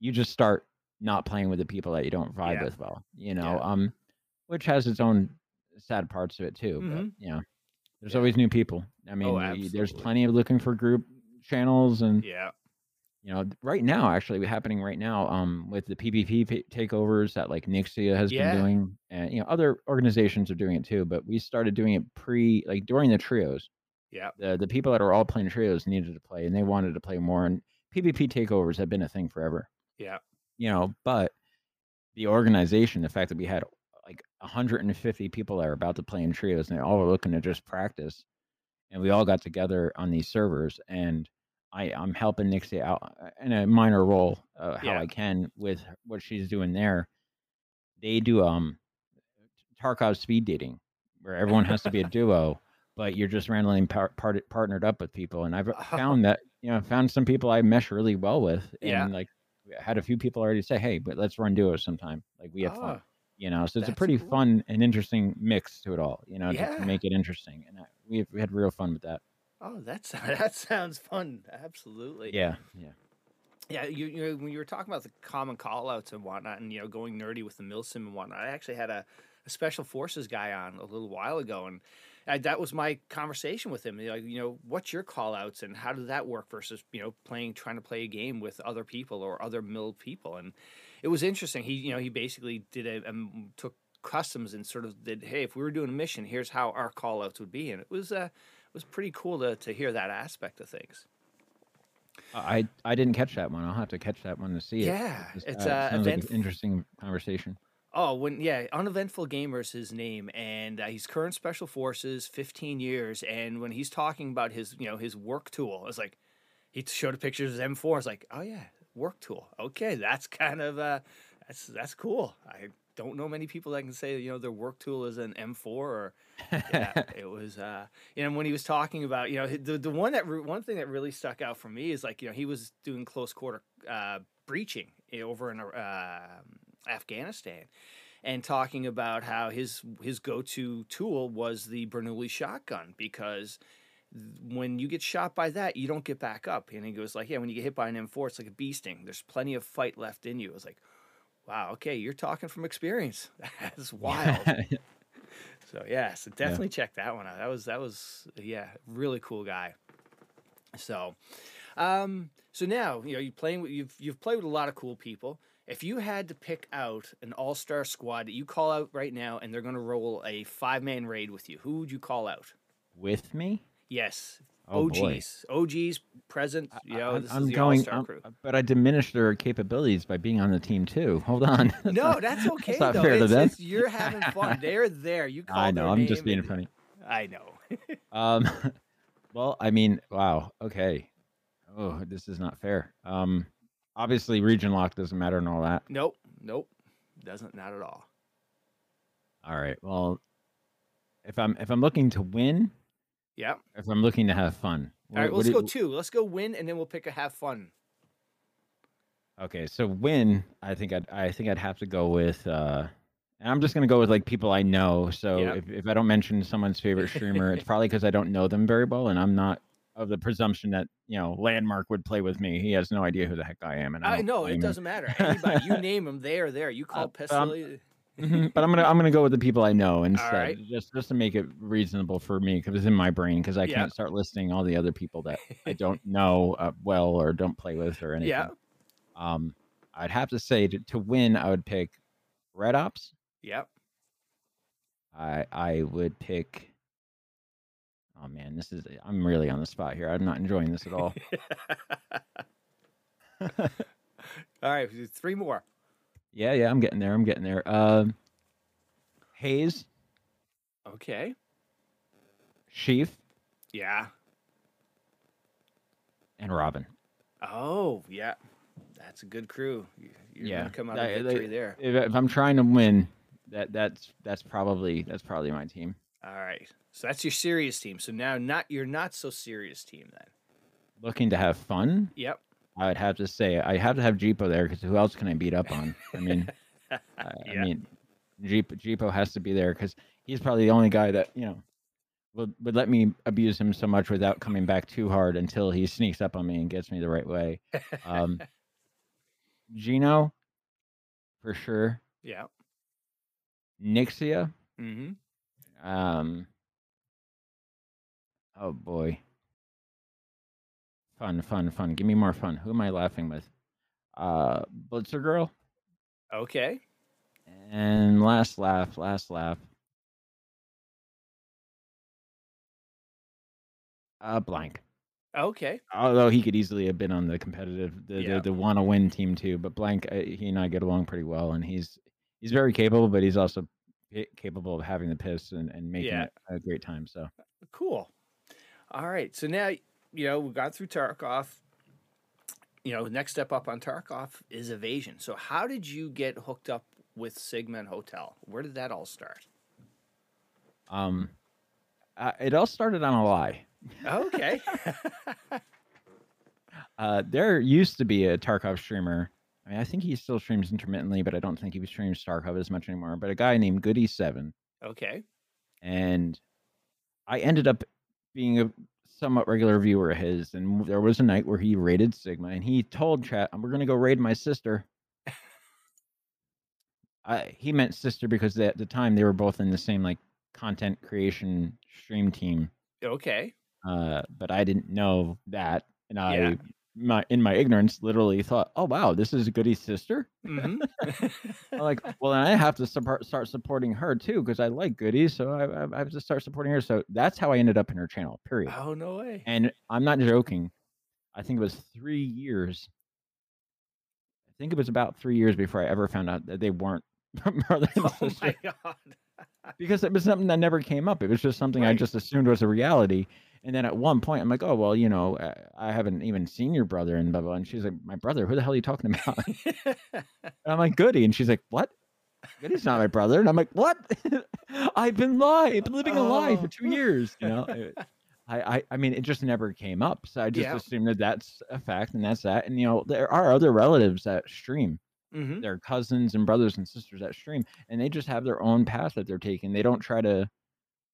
you just start not playing with the people that you don't vibe Yeah. with well. You know, Yeah. um, which has its own sad parts to it too. Mhm. But you know, there's Yeah. always new people. I mean, Oh, there's plenty of looking for group channels and Yeah. you know right now actually happening right now um with the pvp takeovers that like nixia has Yeah. been doing and you know other organizations are doing it too but we started doing it pre like during the trios Yeah. the the people that are all playing trios needed to play and they wanted to play more and pvp takeovers have been a thing forever Yeah. you know but the organization the fact that we had like 150 people that are about to play in trios and they all were looking to just practice and we all got together on these servers and I, I'm helping Nixie out uh, in a minor role, uh, how Yeah. I can with what she's doing there. They do um Tarkov speed dating, where everyone has to be a duo, but you're just randomly par- part- partnered up with people. And I've found that you know found some people I mesh really well with, and Yeah. like had a few people already say, "Hey, but let's run duos sometime." Like we have fun, Ah, you know. So it's a pretty cool. fun and interesting mix to it all, you know, to, Yeah. to make it interesting. And uh, we we had real fun with that. Oh, that's that sounds fun. Absolutely. Yeah, yeah. Yeah, you, you know, when you were talking about the common callouts and whatnot, and you know, going nerdy with the milsim and whatnot, I actually had a, a special forces guy on a little while ago, and I, that was my conversation with him. Like, you know, what's your callouts and how did that work versus you know playing, trying to play a game with other people or other mill people, and it was interesting. He, you know, he basically did a um, took customs and sort of did, hey, if we were doing a mission, here's how our callouts would be, and it was uh, it was pretty cool to to hear that aspect of things. I I didn't catch that one. I'll have to catch that one to see it. Yeah, Just, it's, uh, uh, like an interesting conversation. Oh, when yeah, uneventful gamer is his name, and uh, he's current special forces, fifteen years. And when he's talking about his, you know, his work tool, it's like he showed a picture of his M four. It's like, oh yeah, work tool. Okay, that's kind of uh, that's that's cool. I don't know many people that can say you know their work tool is an M four or yeah, it was uh you know when he was talking about you know the the one that re- one thing that really stuck out for me is like you know he was doing close quarter uh breaching eh, over in uh, Afghanistan and talking about how his his go-to tool was the Benelli shotgun because when you get shot by that you don't get back up. And he goes like yeah when you get hit by an M4 it's like a bee sting. There's plenty of fight left in you. I was like wow okay you're talking from experience. That's wild. So yeah, so definitely check that one out. That was that was yeah, really cool guy. So, um, so now you know you playing with you've you've played with a lot of cool people. If you had to pick out an all star squad that you call out right now, and they're going to roll a five man raid with you, who would you call out? With me? Yes, Oh, boy. OGs, OGs present. You know, I'm, this I'm is the going, all star I'm- crew. but I diminished their capabilities by being on the team too. Hold on. No, that's okay not though. fair to It's, them. it's, you're having fun. They're there. You call. I know. I'm just being and- funny. I know. Um, well, I mean, wow. Okay. Oh, this is not fair. Um, obviously, region lock doesn't matter and all that. Nope, nope, doesn't not at all. All right. Well, if I'm if I'm looking to win, yeah. if I'm looking to have fun, All right, what- let's what go two. Let's go win, and then we'll pick a have fun. Okay, so win, I think I'd I think I'd have to go with uh and I'm just gonna go with like people I know. So Yeah. if, if I don't mention someone's favorite streamer, it's probably because I don't know them very well and I'm not of the presumption that, you know, Landmark would play with me. He has no idea who the heck I am and I I know it him. doesn't matter. Anybody, you name them, they are there. You call Uh, um, but I'm gonna I'm gonna go with the people I know instead, right. just just to make it reasonable for me because it's in my brain because I Yeah. can't start listing all the other people that I don't know uh, well or don't play with or anything. Yeah. Um, I'd have to say to, to win, I would pick Red Ops. Yep. I I would pick. Oh man, this is I'm really on the spot here. I'm not enjoying this at all. All right, three more. yeah, yeah, I'm getting there. I'm getting there. Um, Hayes, Okay. Sheaf, Yeah. and Robin. Oh, yeah. That's a good crew. You- You're Yeah, gonna come out of victory there. If, if I'm trying to win, that that's that's probably that's probably my team. All right. So that's your serious team. So now not your not so serious team then. Looking to have fun, Yep. I would have to say I have to have Jeepo there because who else can I beat up on? I mean, I, Yeah. I mean, Jeep Jeepo has to be there because he's probably the only guy that you know would would let me abuse him so much without coming back too hard until he sneaks up on me and gets me the right way. Um, Gino, for sure. yeah. Nixia, Mm-hmm. um, oh boy, fun, fun, fun. Give me more fun. Who am I laughing with? Uh, Blitzer Girl. Okay. And last laugh, last laugh. Uh, blank. Okay. Although he could easily have been on the competitive, the Yeah. the, the want to win team too. But blank, uh, he and I get along pretty well, and he's he's very capable, but he's also ca- capable of having the piss and, and making Yeah. it a great time. So Cool. All right. So now you know we got through Tarkov. You know, next step up on Tarkov is evasion. So how did you get hooked up with Sigma and Hotel? Where did that all start? um, uh, it all started on a lie. Okay. Uh, there used to be a Tarkov streamer. I mean, I think he still streams intermittently, but I don't think he streams Tarkov as much anymore. But a guy named Goody Seven, okay. and I ended up being a somewhat regular viewer of his. And there was a night where he raided Sigma, and he told chat, "We're gonna go raid my sister." I, he meant sister because they, at the time they were both in the same like content creation stream team. Okay. Uh, but I didn't know that, and I, Yeah. My in my ignorance, literally thought, "Oh wow, this is Goody's sister." hmm I'm like, well, then I have to support, start supporting her too because I like Goody, so I, I- I have to start supporting her. So that's how I ended up in her channel. Period. oh no way. And I'm not joking. I think it was three years. I think it was about three years before I ever found out that they weren't brother and Oh sister my god. because it was something that never came up. It was just something I just assumed was a reality. And then at one point, I'm like, oh well, you know, uh, I haven't even seen your brother and blah blah. And she's like, my brother? Who the hell are you talking about? And I'm like, Goody. And she's like, what? Goody's not my brother. And I'm like, what? I've been lying. I've been living a lie for Oh. two years. You know, It- I, I, I mean, it just never came up. So I just Yeah. assumed that that's a fact and that's that. And, you know, there are other relatives that stream. hmm They're cousins and brothers and sisters that stream, and they just have their own path that they're taking. They don't try to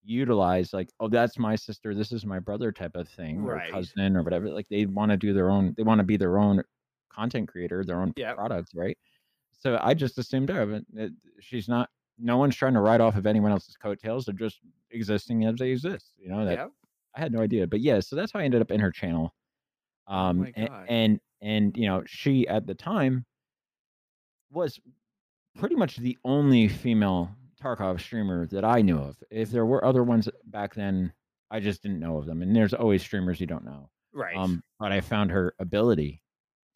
utilize, like, oh, that's my sister, this is my brother type of thing, Right. or cousin or whatever. Like, they want to do their own, they want to be their own content creator, their own Yep. products, right? So I just assumed her. But it, she's not. No one's trying to write off of anyone else's coattails. They're just existing as they exist. You know that Yeah. I had no idea. But yeah, so that's how I ended up in her channel. Um, Oh my a- God. and and you know she at the time was pretty much the only female Tarkov streamer that I knew of. If there were other ones back then, I just didn't know of them. And there's always streamers you don't know. Right. Um, but I found her ability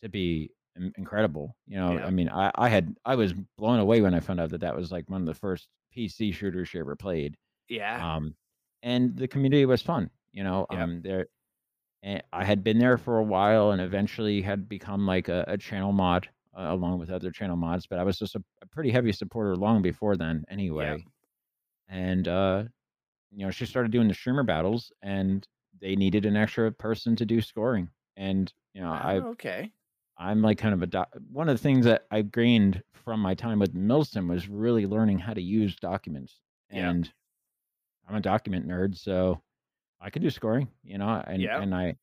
to be incredible. You know, Yeah. I mean, I, I had I was blown away when I found out that that was like one of the first PC shooters she ever played. yeah. Um, and the community was fun. You know, Yep. um, there. And I had been there for a while, and eventually had become like a, a channel mod uh, along with other channel mods. But I was just a, a pretty heavy supporter long before then, anyway. And uh, you know, she started doing the streamer battles, and they needed an extra person to do scoring. And you know, I Oh, okay. I'm like kind of a doc- one of the things that I gained from my time with Milsim was really learning how to use documents. Yeah. And I'm a document nerd, so I could do scoring, you know, and Yeah. and I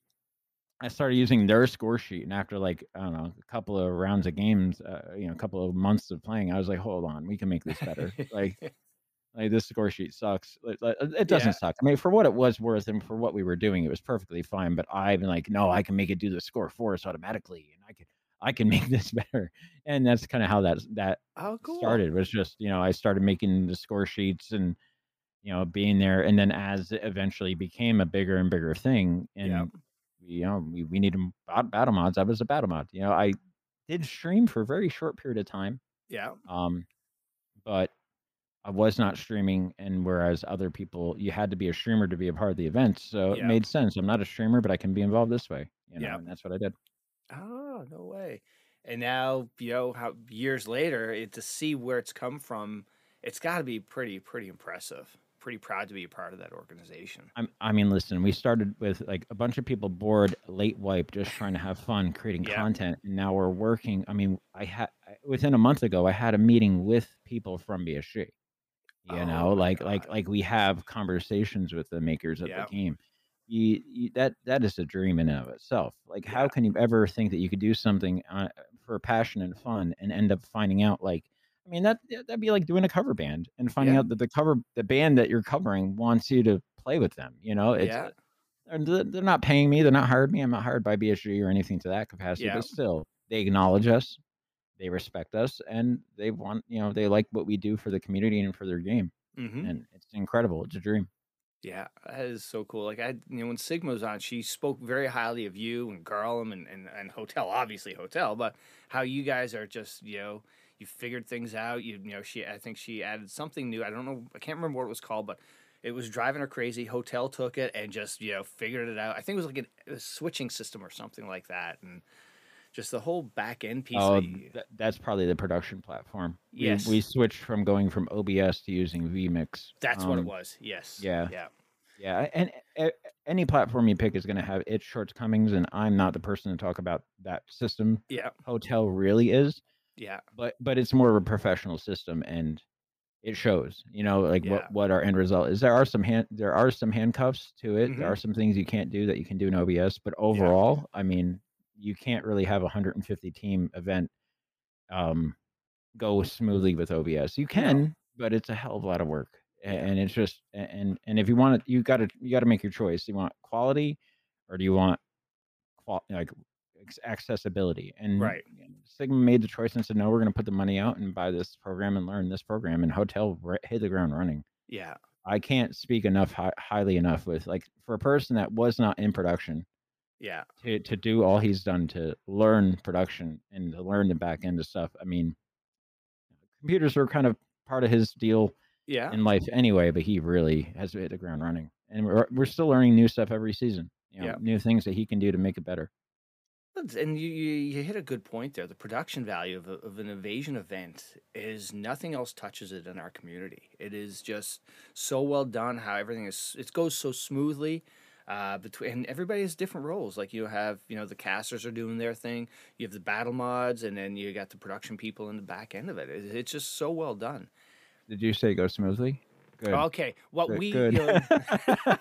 I started using their score sheet, and after like I don't know a couple of rounds of games, uh, you know, a couple of months of playing, I was like, hold on, we can make this better. like like this score sheet sucks. Like, like, it doesn't Yeah. suck. I mean, for what it was worth and for what we were doing, it was perfectly fine. But I've been like, no, I can make it do the score for us automatically, and I can I can make this better. And that's kind of how that that oh, cool. started. Was just you know I started making the score sheets and you know being there, and then as it eventually became a bigger and bigger thing, and Yep. You know we we bat- battle mods. I was a battle mod. You know I did stream for a very short period of time. Yeah. Um, but I was not streaming, and whereas other people, you had to be a streamer to be a part of the event, so it made sense. I'm not a streamer, but I can be involved this way, you know, Yeah. and that's what I did. Oh, no way. And now, you know, how years later, it, to see where it's come from, it's got to be pretty, pretty impressive. Pretty proud to be a part of that organization. I'm, I mean, listen, we started with like a bunch of people bored, late wipe, just trying to have fun, creating Yeah. content, and now we're working. I mean, I had within a month ago, I had a meeting with people from BSG. You Oh know, like like God. like we have conversations with the makers of Yeah. the game. You, you, that that is a dream in and of itself. Like, how can you ever think that you could do something uh, for passion and fun and end up finding out like I mean that that'd be like doing a cover band and finding Yeah. out that the cover the band that you're covering wants you to play with them. You know, it's Yeah. and they're they're not paying me. They're not hired me. I'm not hired by BSG or anything to that capacity. Yeah. But still, they acknowledge us, they respect us, and they want you know they like what we do for the community and for their game. hmm And it's incredible. It's a dream. Yeah, that is so cool. Like I, you know, when Sigma was on, she spoke very highly of you and Garlem and, and, and Hotel, obviously Hotel, but how you guys are just, you know, you figured things out. You, you know, she, I think she added something new. I don't know, I can't remember what it was called, but it was driving her crazy. Hotel took it and just, you know, figured it out. I think it was like an, a switching system or something like that, and just the whole back end piece. Oh, that that's probably the production platform. We- Yes. we, switched from going from OBS to using vMix. that's what it Um, was. Yes. yeah. Yeah. Yeah, and a- any platform you pick is going to have its shortcomings, and I'm not the person to talk about that system. Yeah. Hotel really is, Yeah. but but it's more of a professional system, and it shows. You know, like Yeah. what what our end result is. There are some hand there are some handcuffs to it. Mhm. There are some things you can't do that you can do in OBS, but overall, I mean, you can't really have a 150 team event um go smoothly with OBS. You can, but it's a hell of a lot of work. Yeah. And it's just and and if you want it, you got to you got to make your choice. Do you want quality, or do you want qual- like accessibility? And Right. Sigma made the choice and said, no, we're going to put the money out and buy this program and learn this program. And Hotel ri- hit the ground running. Yeah. I can't speak enough hi- highly enough with like for a person that was not in production Yeah. to to do all he's done to learn production and to learn the back end of stuff. I mean, computers were kind of part of his deal Yeah. in life anyway, but he really has hit the ground running, and we're we're still learning new stuff every season. You know, Yeah. new things that he can do to make it better. And you, you, you hit a good point there. The production value of, a, of an evasion event is nothing else touches it in our community. It is just so well done. How everything is, it goes so smoothly. Uh, between and everybody has different roles. Like you have, you know, the casters are doing their thing. You have the battle mods, and then you got the production people in the back end of it. it it's just so well done. Did you say go smoothly? Good. Okay, what Good- we good. you know,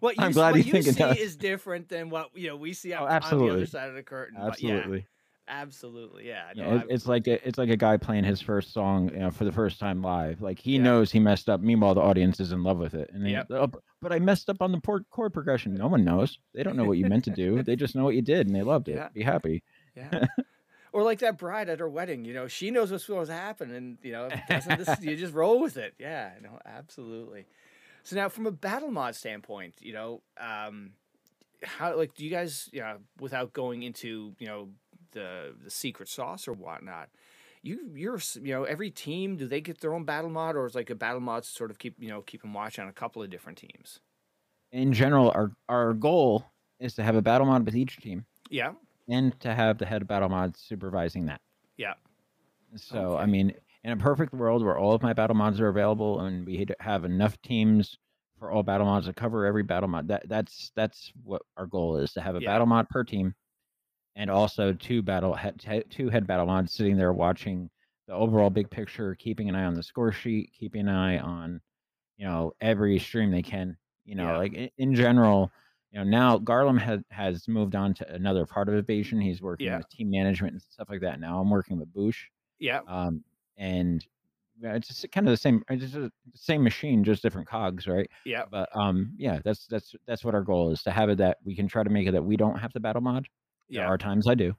what you, I'm glad what you you think it see is different than what you know we see Oh, on, on the other side of the curtain. Absolutely. yeah, absolutely, yeah. Yeah, No, I'm- it's like a, it's like a guy playing his first song, you know, for the first time live. Like he Yeah. knows he messed up. Meanwhile, the audience is in love with it, and they, Yep. "Oh, but I messed up on the chord progression. No one knows. They don't know what you meant to do. They just know what you did, and they loved it. Yeah. Be happy. Yeah. or like that bride at her wedding, you know, she knows what's supposed to happen, and you know, doesn't this, you just roll with it. Yeah, no, absolutely. So now, from a battle mod standpoint, you know, um, how like do you guys, you know, without going into you know the the secret sauce or whatnot, you you're you know every team do they get their own battle mod, or is like a battle mod to sort of keep you know keep them watch on a couple of different teams? In general, our our goal is to have a battle mod with each team, Yeah, and to have the head of battle mods supervising that. yeah, So I mean, in a perfect world where all of my battle mods are available and we have enough teams for all battle mods to cover every battle mod, that that's that's what our goal is to have a Yeah. battle mod per team, and also two battle head, two head battle mods sitting there watching the overall big picture, keeping an eye on the score sheet, keeping an eye on you know every stream they can. You know, Yeah. like in, in general. You know, now Garlem has has moved on to another part of Evasion. He's working Yeah. with team management and stuff like that. Now I'm working with Boosh yeah, um, and it's just kind of the same, it's just the same machine, just different cogs, right? yeah, But um, yeah, that's that's that's what our goal is to have it that we can try to make it that we don't have to battle mod. There yeah, are times I do.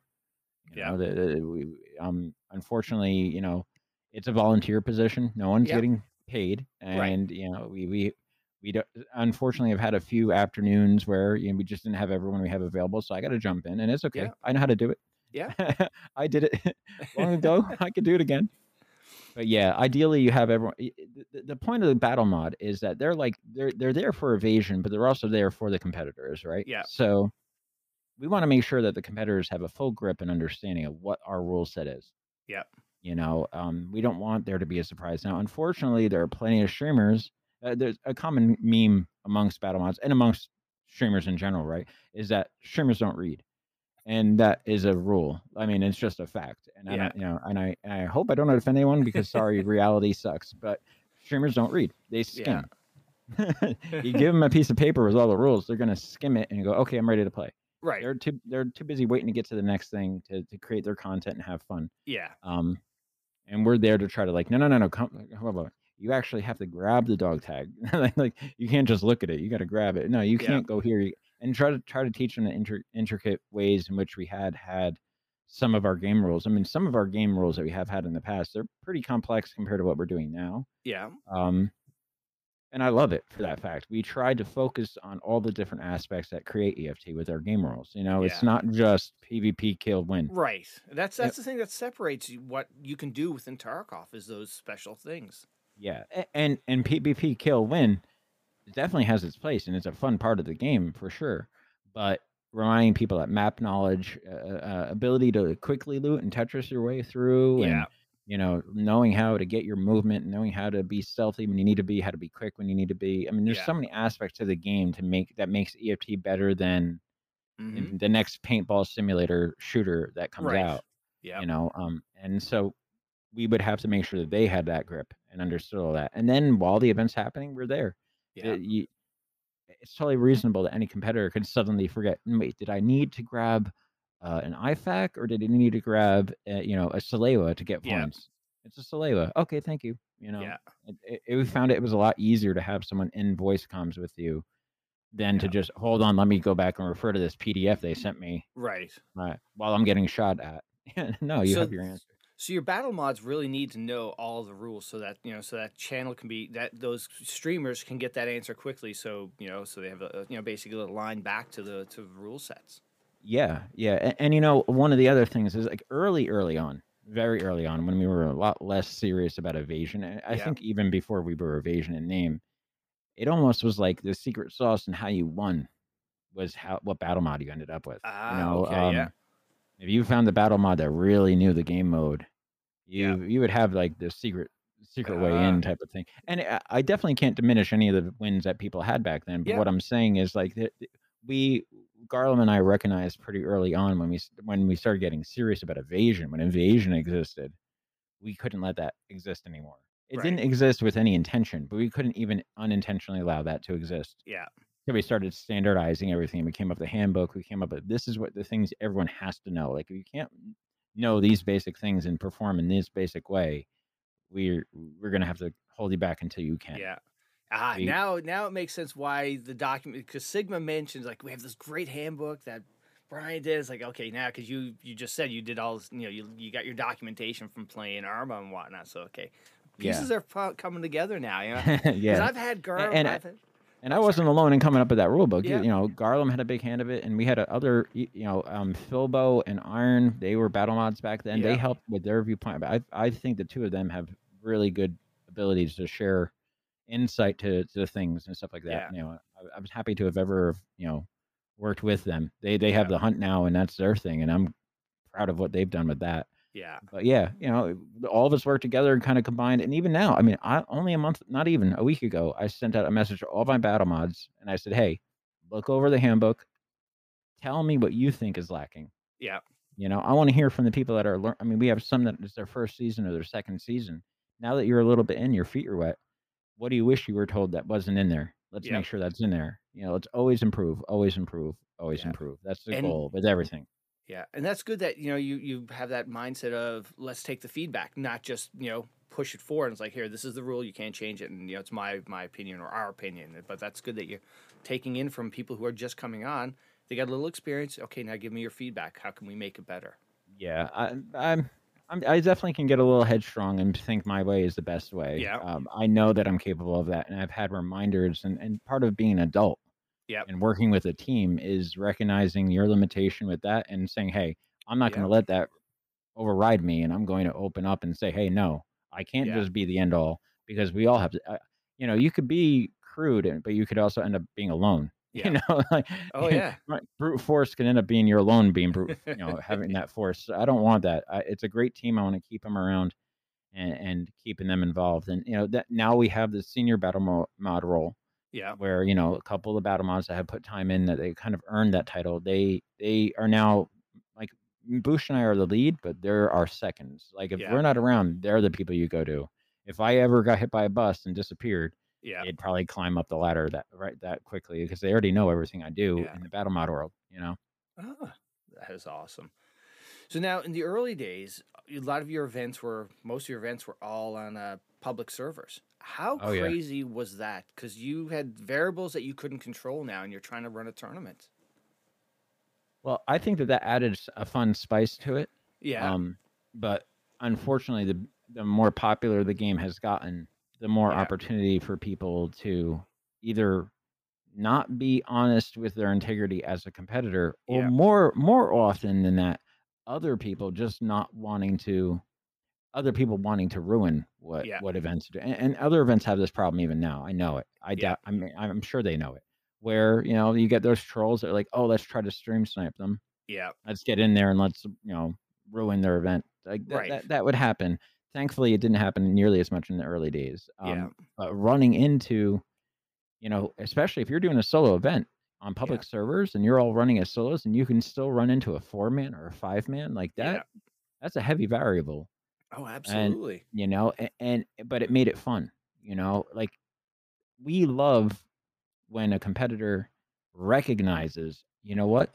You Yeah. know, the, the- we, um, unfortunately, you know, it's a volunteer position. No one's getting paid, Right. and you know, we we we don't. Unfortunately, I've had a few afternoons where you know we just didn't have everyone we have available, so I got to jump in, and it's okay. Yeah. I know how to do it. Yeah. I did it long ago. I could do it again. But yeah, ideally you have everyone. The, the point of the battle mod is that they're like they're they're there for evasion, but they're also there for the competitors, right? Yeah. So we want to make sure that the competitors have a full grip and understanding of what our rule set is. Yeah. You know, um, we don't want there to be a surprise. Now, unfortunately, there are plenty of streamers uh, there's a common meme amongst battle mods and amongst streamers in general, right? Is that streamers don't read, and that is a rule. I mean, it's just a fact. And Yeah. I, you know, and I, and I hope I don't offend anyone because sorry, reality sucks. But streamers don't read; they skim. you give them a piece of paper with all the rules, they're gonna skim it and go, "Okay, I'm ready to play." Right. They're too they're too busy waiting to get to the next thing to to create their content and have fun. Yeah. Um, and we're there to try to like, no, no, no, no, come, hold on. You actually have to grab the dog tag. like, you can't just look at it. You got to grab it. No, you Yeah. can't go here. And try to try to teach them the inter- intricate ways in which we had had some of our game rules. I mean, some of our game rules that we have had in the past, they're pretty complex compared to what we're doing now. Yeah. Um, and I love it for that fact. We tried to focus on all the different aspects that create EFT with our game rules. You know, it's not just PvP kill win. Right. That's that's the thing that separates you, what you can do within Tarkov is those special things. Yeah, and and PvP kill win definitely has its place, and it's a fun part of the game for sure. But reminding people that map knowledge, uh, uh, ability to quickly loot and Tetris your way through, and you know, knowing how to get your movement, knowing how to be stealthy when you need to be, how to be quick when you need to be. I mean, there's Yeah. so many aspects to the game to make that makes EFT better than Mhm. the next paintball simulator shooter that comes Right. out Yeah. you know um and so we would have to make sure that they had that grip and understood all that and then while the event's happening we're there Yeah. It- you- it's totally reasonable that any competitor could suddenly forget "Mm, wait did i need to grab uh, an IFAK or did I need to grab uh, you know a Salewa to get Yeah. points it's a Salewa okay thank you you know Yeah. it, it, it- we found it was a lot easier to have someone in voice comms with you than to just hold on let me go back and refer to this pdf they sent me Right. right while i'm getting shot at no you So- have your answer So your battle mods really need to know all the rules so that you know so that channel can be that those streamers can get that answer quickly. So you know so they have a you know basically a line back to the to the rule sets. Yeah, yeah, and, and you know, one of the other things is like early, early on, very early on, when we were a lot less serious about evasion. I Yeah. think even before we were evasion in name, it almost was like the secret sauce and how you won was how what battle mod you ended up with. Ah, you know, okay, um, yeah. If you found the battle mod that really knew the game mode, you Yeah. you would have like the secret secret way Ah. in type of thing. And I, I definitely can't diminish any of the wins that people had back then. But Yeah. what I'm saying is like we Garland and I recognized pretty early on when we when we started getting serious about evasion, when evasion existed, we couldn't let that exist anymore. It Right. didn't exist with any intention, but we couldn't even unintentionally allow that to exist. Yeah. So we started standardizing everything. We came up with a handbook. We came up with this is what the things everyone has to know. Like if you can't know these basic things and perform in this basic way, we're we're gonna have to hold you back until you can. Yeah. Ah, We- now now it makes sense why the document because Sigma mentions like we have this great handbook that Bryan did. It's like okay now because you you just said you did all this you know you you got your documentation from playing Arma and whatnot. So okay, Yeah. pieces are fu- coming together now. You know, because yeah. I've had Garm. and- I've had, And I wasn't alone in coming up with that rule book. You- Yeah. You know, Garland had a big hand of it, and we had a other, you know, um, Philbo and Iron. They were battle mods back then. They helped with their viewpoint. But I, I think the two of them have really good abilities to share insight to, to things and stuff like that. You know, I, I was happy to have ever, you know, worked with them. They they have Yeah. the hunt now, and that's their thing, and I'm proud of what they've done with that. Yeah, But yeah, you know, all of us worked together and kind of combined. And even now, I mean, I only a month, not even a week ago, I sent out a message to all my battle mods and I said, hey, look over the handbook. Tell me what you think is lacking. yeah, You know, I want to hear from the people that are learn. I mean, we have some that it's their first season or their second season. Now that you're a little bit in, your feet are wet. What do you wish you were told that wasn't in there? Let's Yeah. make sure that's in there. You know, let's always improve, always improve, always Yeah. improve. That's the And- goal with everything. Yeah, and that's good that you know you you have that mindset of let's take the feedback, not just you know push it forward. It's like here, this is the rule, you can't change it, and you know it's my my opinion or our opinion. But that's good that you're taking in from people who are just coming on. They got a little experience. Okay, now give me your feedback. How can we make it better? Yeah, I, I'm, I'm, I definitely can get a little headstrong and think my way is the best way. Yeah. Um, I know that I'm capable of that, and I've had reminders. And, and part of being an adult Yep. and working with a team is recognizing your limitation with that and saying, "Hey, I'm not going to let that override me, and I'm going to open up and say, hey, no, I can't Yeah. just be the end all because we all have to. Uh, you know, you could be crude, and- but you could also end up being alone. Yeah. You know, like Oh yeah, brute force can end up being your alone being brute, you know, having that force. I don't want that. I, it's a great team. I want to keep them around, and, and keeping them involved. And you know that now we have the senior battle mod role Yeah. where you know a couple of the battle mods that have put time in that they kind of earned that title. They they are now like Boosh and I are the lead, but they're our seconds. Like if Yeah. we're not around, they're the people you go to. If I ever got hit by a bus and disappeared, Yeah. they'd probably climb up the ladder that right that quickly because they already know everything I do Yeah. in the battle mod world. You know. Ah, that is awesome. So now, in the early days, a lot of your events were most of your events were all on uh, public servers. How Oh, yeah. crazy was that? Because you had variables that you couldn't control now, and you're trying to run a tournament. Well, I think that that added a fun spice to it. Yeah, Um, but unfortunately, the the more popular the game has gotten, the more Yeah. opportunity for people to either not be honest with their integrity as a competitor, or Yeah. more more often than that, other people just not wanting to, other people wanting to ruin what Yeah. what events do, and, and other events have this problem even now. I know it. I Yeah. doubt. I mean, I'm sure they know it. Where you know you get those trolls that are like, oh, let's try to stream snipe them yeah, let's get in there and let's you know ruin their event like that, Right. that, that would happen thankfully it didn't happen nearly as much in the early days um, Yeah. but running into you know especially if you're doing a solo event on public Yeah. servers and you're all running as solos and you can still run into a four man or a five man like that that's a heavy variable Oh, absolutely. you know and, and but it made it fun you know like we love when a competitor recognizes you know what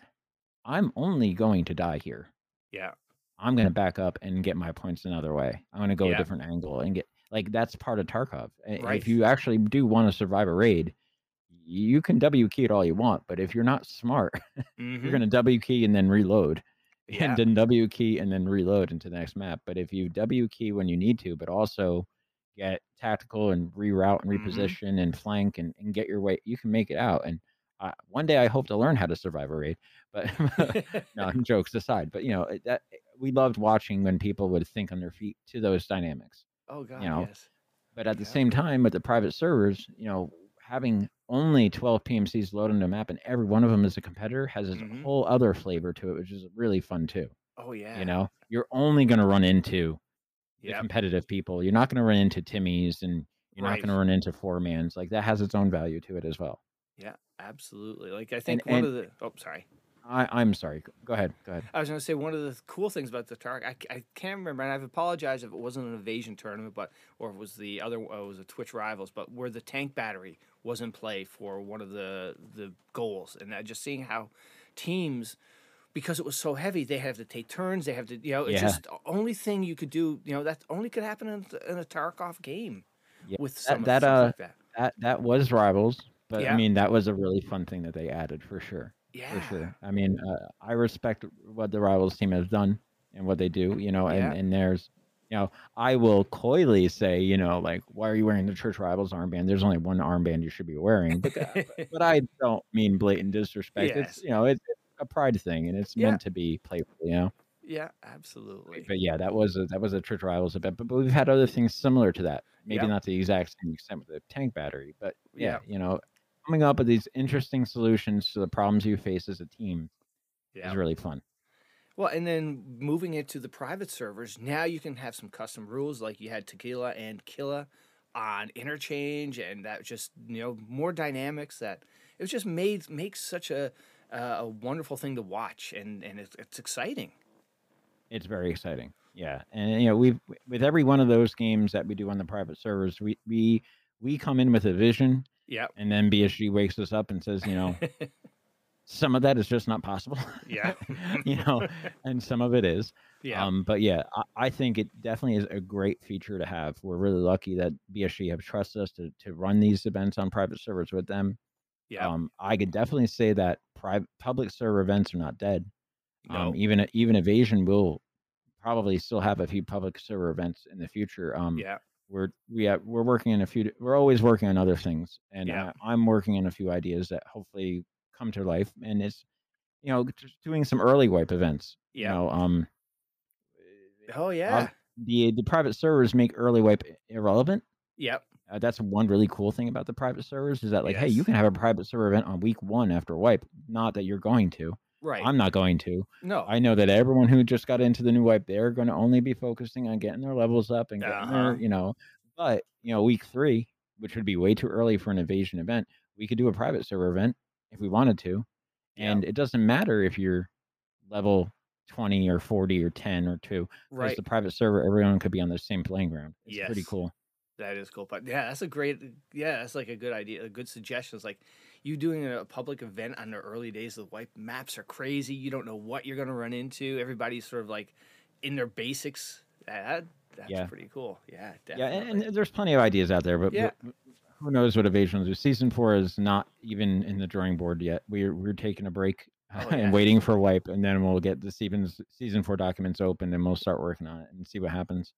i'm only going to die here yeah, I'm going to back up and get my points another way. I'm going to go Yeah. a different angle and get like that's part of Tarkov. Right. If you actually do want to survive a raid, you can W key it all you want, but if you're not smart, Mhm. you're going to W key and then reload, yeah, and then W key and then reload into the next map. But if you W key when you need to, but also get tactical and reroute and Mhm. reposition and flank and, and get your way, you can make it out. And uh, one day I hope to learn how to survive a raid. But no, jokes aside, but you know that we loved watching when people would think on their feet to those dynamics. oh God, know, yes. But at the same time, with the private servers, you know, having only 12 PMCs loaded on the map and every one of them is a competitor has its Mhm. whole other flavor to it, which is really fun too. Oh yeah. You know, you're only going to run into the Yep. competitive people. You're not going to run into Timmys and you're not going to run into four mans. Like that has its own value to it as well. Yeah, absolutely. Like I think And- one and- of the. Oh, sorry. I, I'm sorry. Go ahead. Go ahead. I was going to say one of the cool things about the Tark. I, I can't remember, and I've apologized if it wasn't an evasion tournament, but or if it was the other. Uh, it was a Twitch Rivals, but where the tank battery was in play for one of the the goals, and just seeing how teams. Because it was so heavy, they have to take turns. They have to, you know, it's Yeah. just the only thing you could do. You know, that only could happen in, in a Tarkov game Yeah, with that- some that, uh, like that. That that was rivals, but Yeah. I mean that was a really fun thing that they added for sure. Yeah, for sure. I mean, uh, I respect what the Rivals team has done and what they do, you know, and, Yeah. and there's, you know, I will coyly say, you know, like, why are you wearing the Twitch Rivals armband? There's only one armband you should be wearing. But, uh, but, but I don't mean blatant disrespect. Yes. It's, you know, it's a pride thing and it's Yeah. meant to be playful, you know? yeah, absolutely. But yeah, that was a, that was a Twitch Rivals event. But, but we've had other things similar to that. Maybe Yep. not the exact same extent with the tank battery, but yeah, Yeah. you know, coming up with these interesting solutions to the problems you face as a team Yeah. is really fun. Well, and then moving into the private servers, now you can have some custom rules like you had Tagilla and Killa on interchange, and that just you know more dynamics. That it was just made makes such a uh, a wonderful thing to watch, and and it's, it's exciting. It's very exciting. Yeah, and you know we've with every one of those games that we do on the private servers, we we we come in with a vision, Yep. and then BSG wakes us up and says, you know, some of that is just not possible. Yeah. you know, and some of it is. yeah. Um, but yeah, I, I think it definitely is a great feature to have. We're really lucky that BSG have trusted us to to run these events on private servers with them. yeah. Um, I could definitely say that private public server events are not dead. no. Um, even even evasion will probably still have a few public server events in the future. Um, yeah. We're we have, we're working on a few. We're always working on other things, and Yeah. I, I'm working on a few ideas that hopefully come to life. And it's you know just doing some early wipe events. You Yeah. know, um, Oh yeah. the the private servers make early wipe irrelevant. yep. Uh, that's one really cool thing about the private servers is that like, hey, you can have a private server event on week one after wipe. Not that you're going to, Right. I'm not going to. no. I know that everyone who just got into the new wipe, they're going to only be focusing on getting their levels up and getting Uh-huh. their, you know. But you know, week three, which would be way too early for an evasion event, we could do a private server event if we wanted to, Yeah. and it doesn't matter if you're level 20 or 40 or 10 or two, because right. the private server, everyone could be on the same playing ground. It's pretty cool. That is cool. But yeah, that's a great yeah, that's like a good idea. A good suggestion It's like you doing a public event on the early days of the wipe maps are crazy. You don't know what you're gonna run into. Everybody's sort of like in their basics. That, that's Yeah. pretty cool. Yeah, Yeah, and, and there's plenty of ideas out there, but Yeah. wh- who knows what Evasion will do? Season four is not even in the drawing board yet. We're we're taking a break Oh, and waiting for wipe, and then we'll get the season season four documents open, and we'll start working on it and see what happens.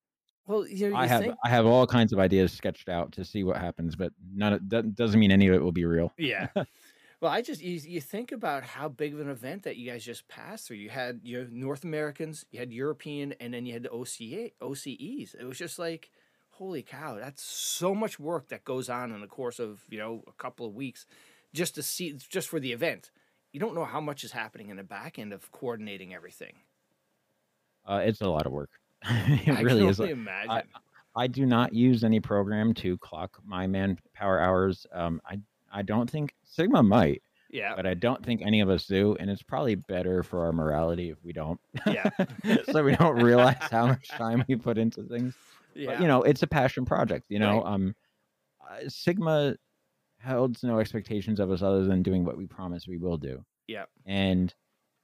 Well, you know, I you have think I have all kinds of ideas sketched out to see what happens, but none of, that doesn't mean any of it will be real. Yeah. Well, I just you, you think about how big of an event that you guys just passed through. You had your North Americans, you had European, and then you had the OCA OCEs. It was just like, holy cow, that's so much work that goes on in the course of you know a couple of weeks, just to see just for the event. You don't know how much is happening in the back end of coordinating everything. Uh, it's a lot of work. it I really can is. imagine. I do not use any program to clock my manpower hours. Um, I I don't think Sigma might. yeah, but I don't think any of us do, and it's probably better for our morality if we don't. yeah, so we don't realize how much time we put into things. yeah. But you know, it's a passion project. You know, Right. um, uh, Sigma holds no expectations of us other than doing what we promise we will do. Yeah. and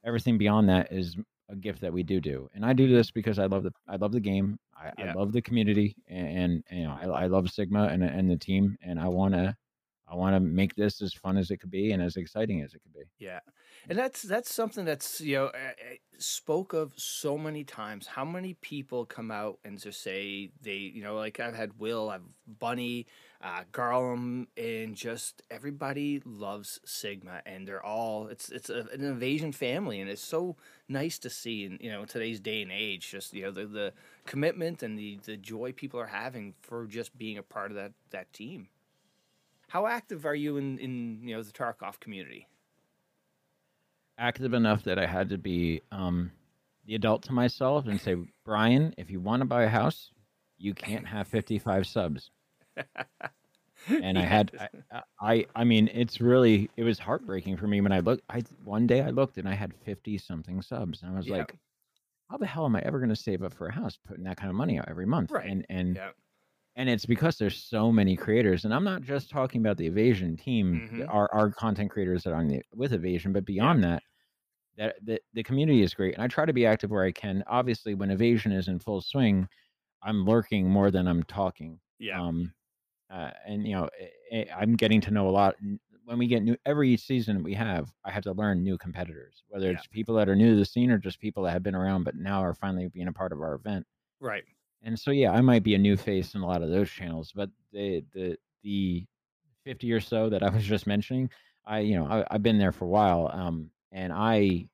everything beyond that is a gift that we do do. And I do this because I love the I love the game. I, Yeah. I love the community, and, and you know, I, I love Sigma and and the team, and I wanna. I want to make this as fun as it could be and as exciting as it could be. Yeah, and that's that's something that's you know uh, uh, spoke of so many times. How many people come out and just say they you know like I've had Will, I've Bunny, uh, and just everybody loves Sigma, and they're all it's it's a, an Evasion family, and it's so nice to see in you know today's day and age. Just you know the the commitment and the the joy people are having for just being a part of that that team. How active are you in in you know the Tarkov community? Active enough that I had to be um, the adult to myself and say, Bryan, if you want to buy a house, you can't have 55 subs. And I had, I, I, I mean, it's really, it was heartbreaking for me when I looked. I one day I looked and I had 50 something subs, and I was Yeah. like, how the hell am I ever going to save up for a house putting that kind of money out every month? Right. And and Yeah. and it's because there's so many creators, and I'm not just talking about the Evasion team, Mhm. our our content creators that are on the, with Evasion, but beyond that, that the, the community is great, and I try to be active where I can. Obviously, when Evasion is in full swing, I'm lurking more than I'm talking. Yeah. Um, uh, and you know, I- I- I'm getting to know a lot. When we get new every season we have, I have to learn new competitors, whether Yeah. it's people that are new to the scene or just people that have been around but now are finally being a part of our event. Right. And so yeah, I might be a new face in a lot of those channels, but the the the 50 or so that I was just mentioning, I you know, I, I've been there for a while. Um and I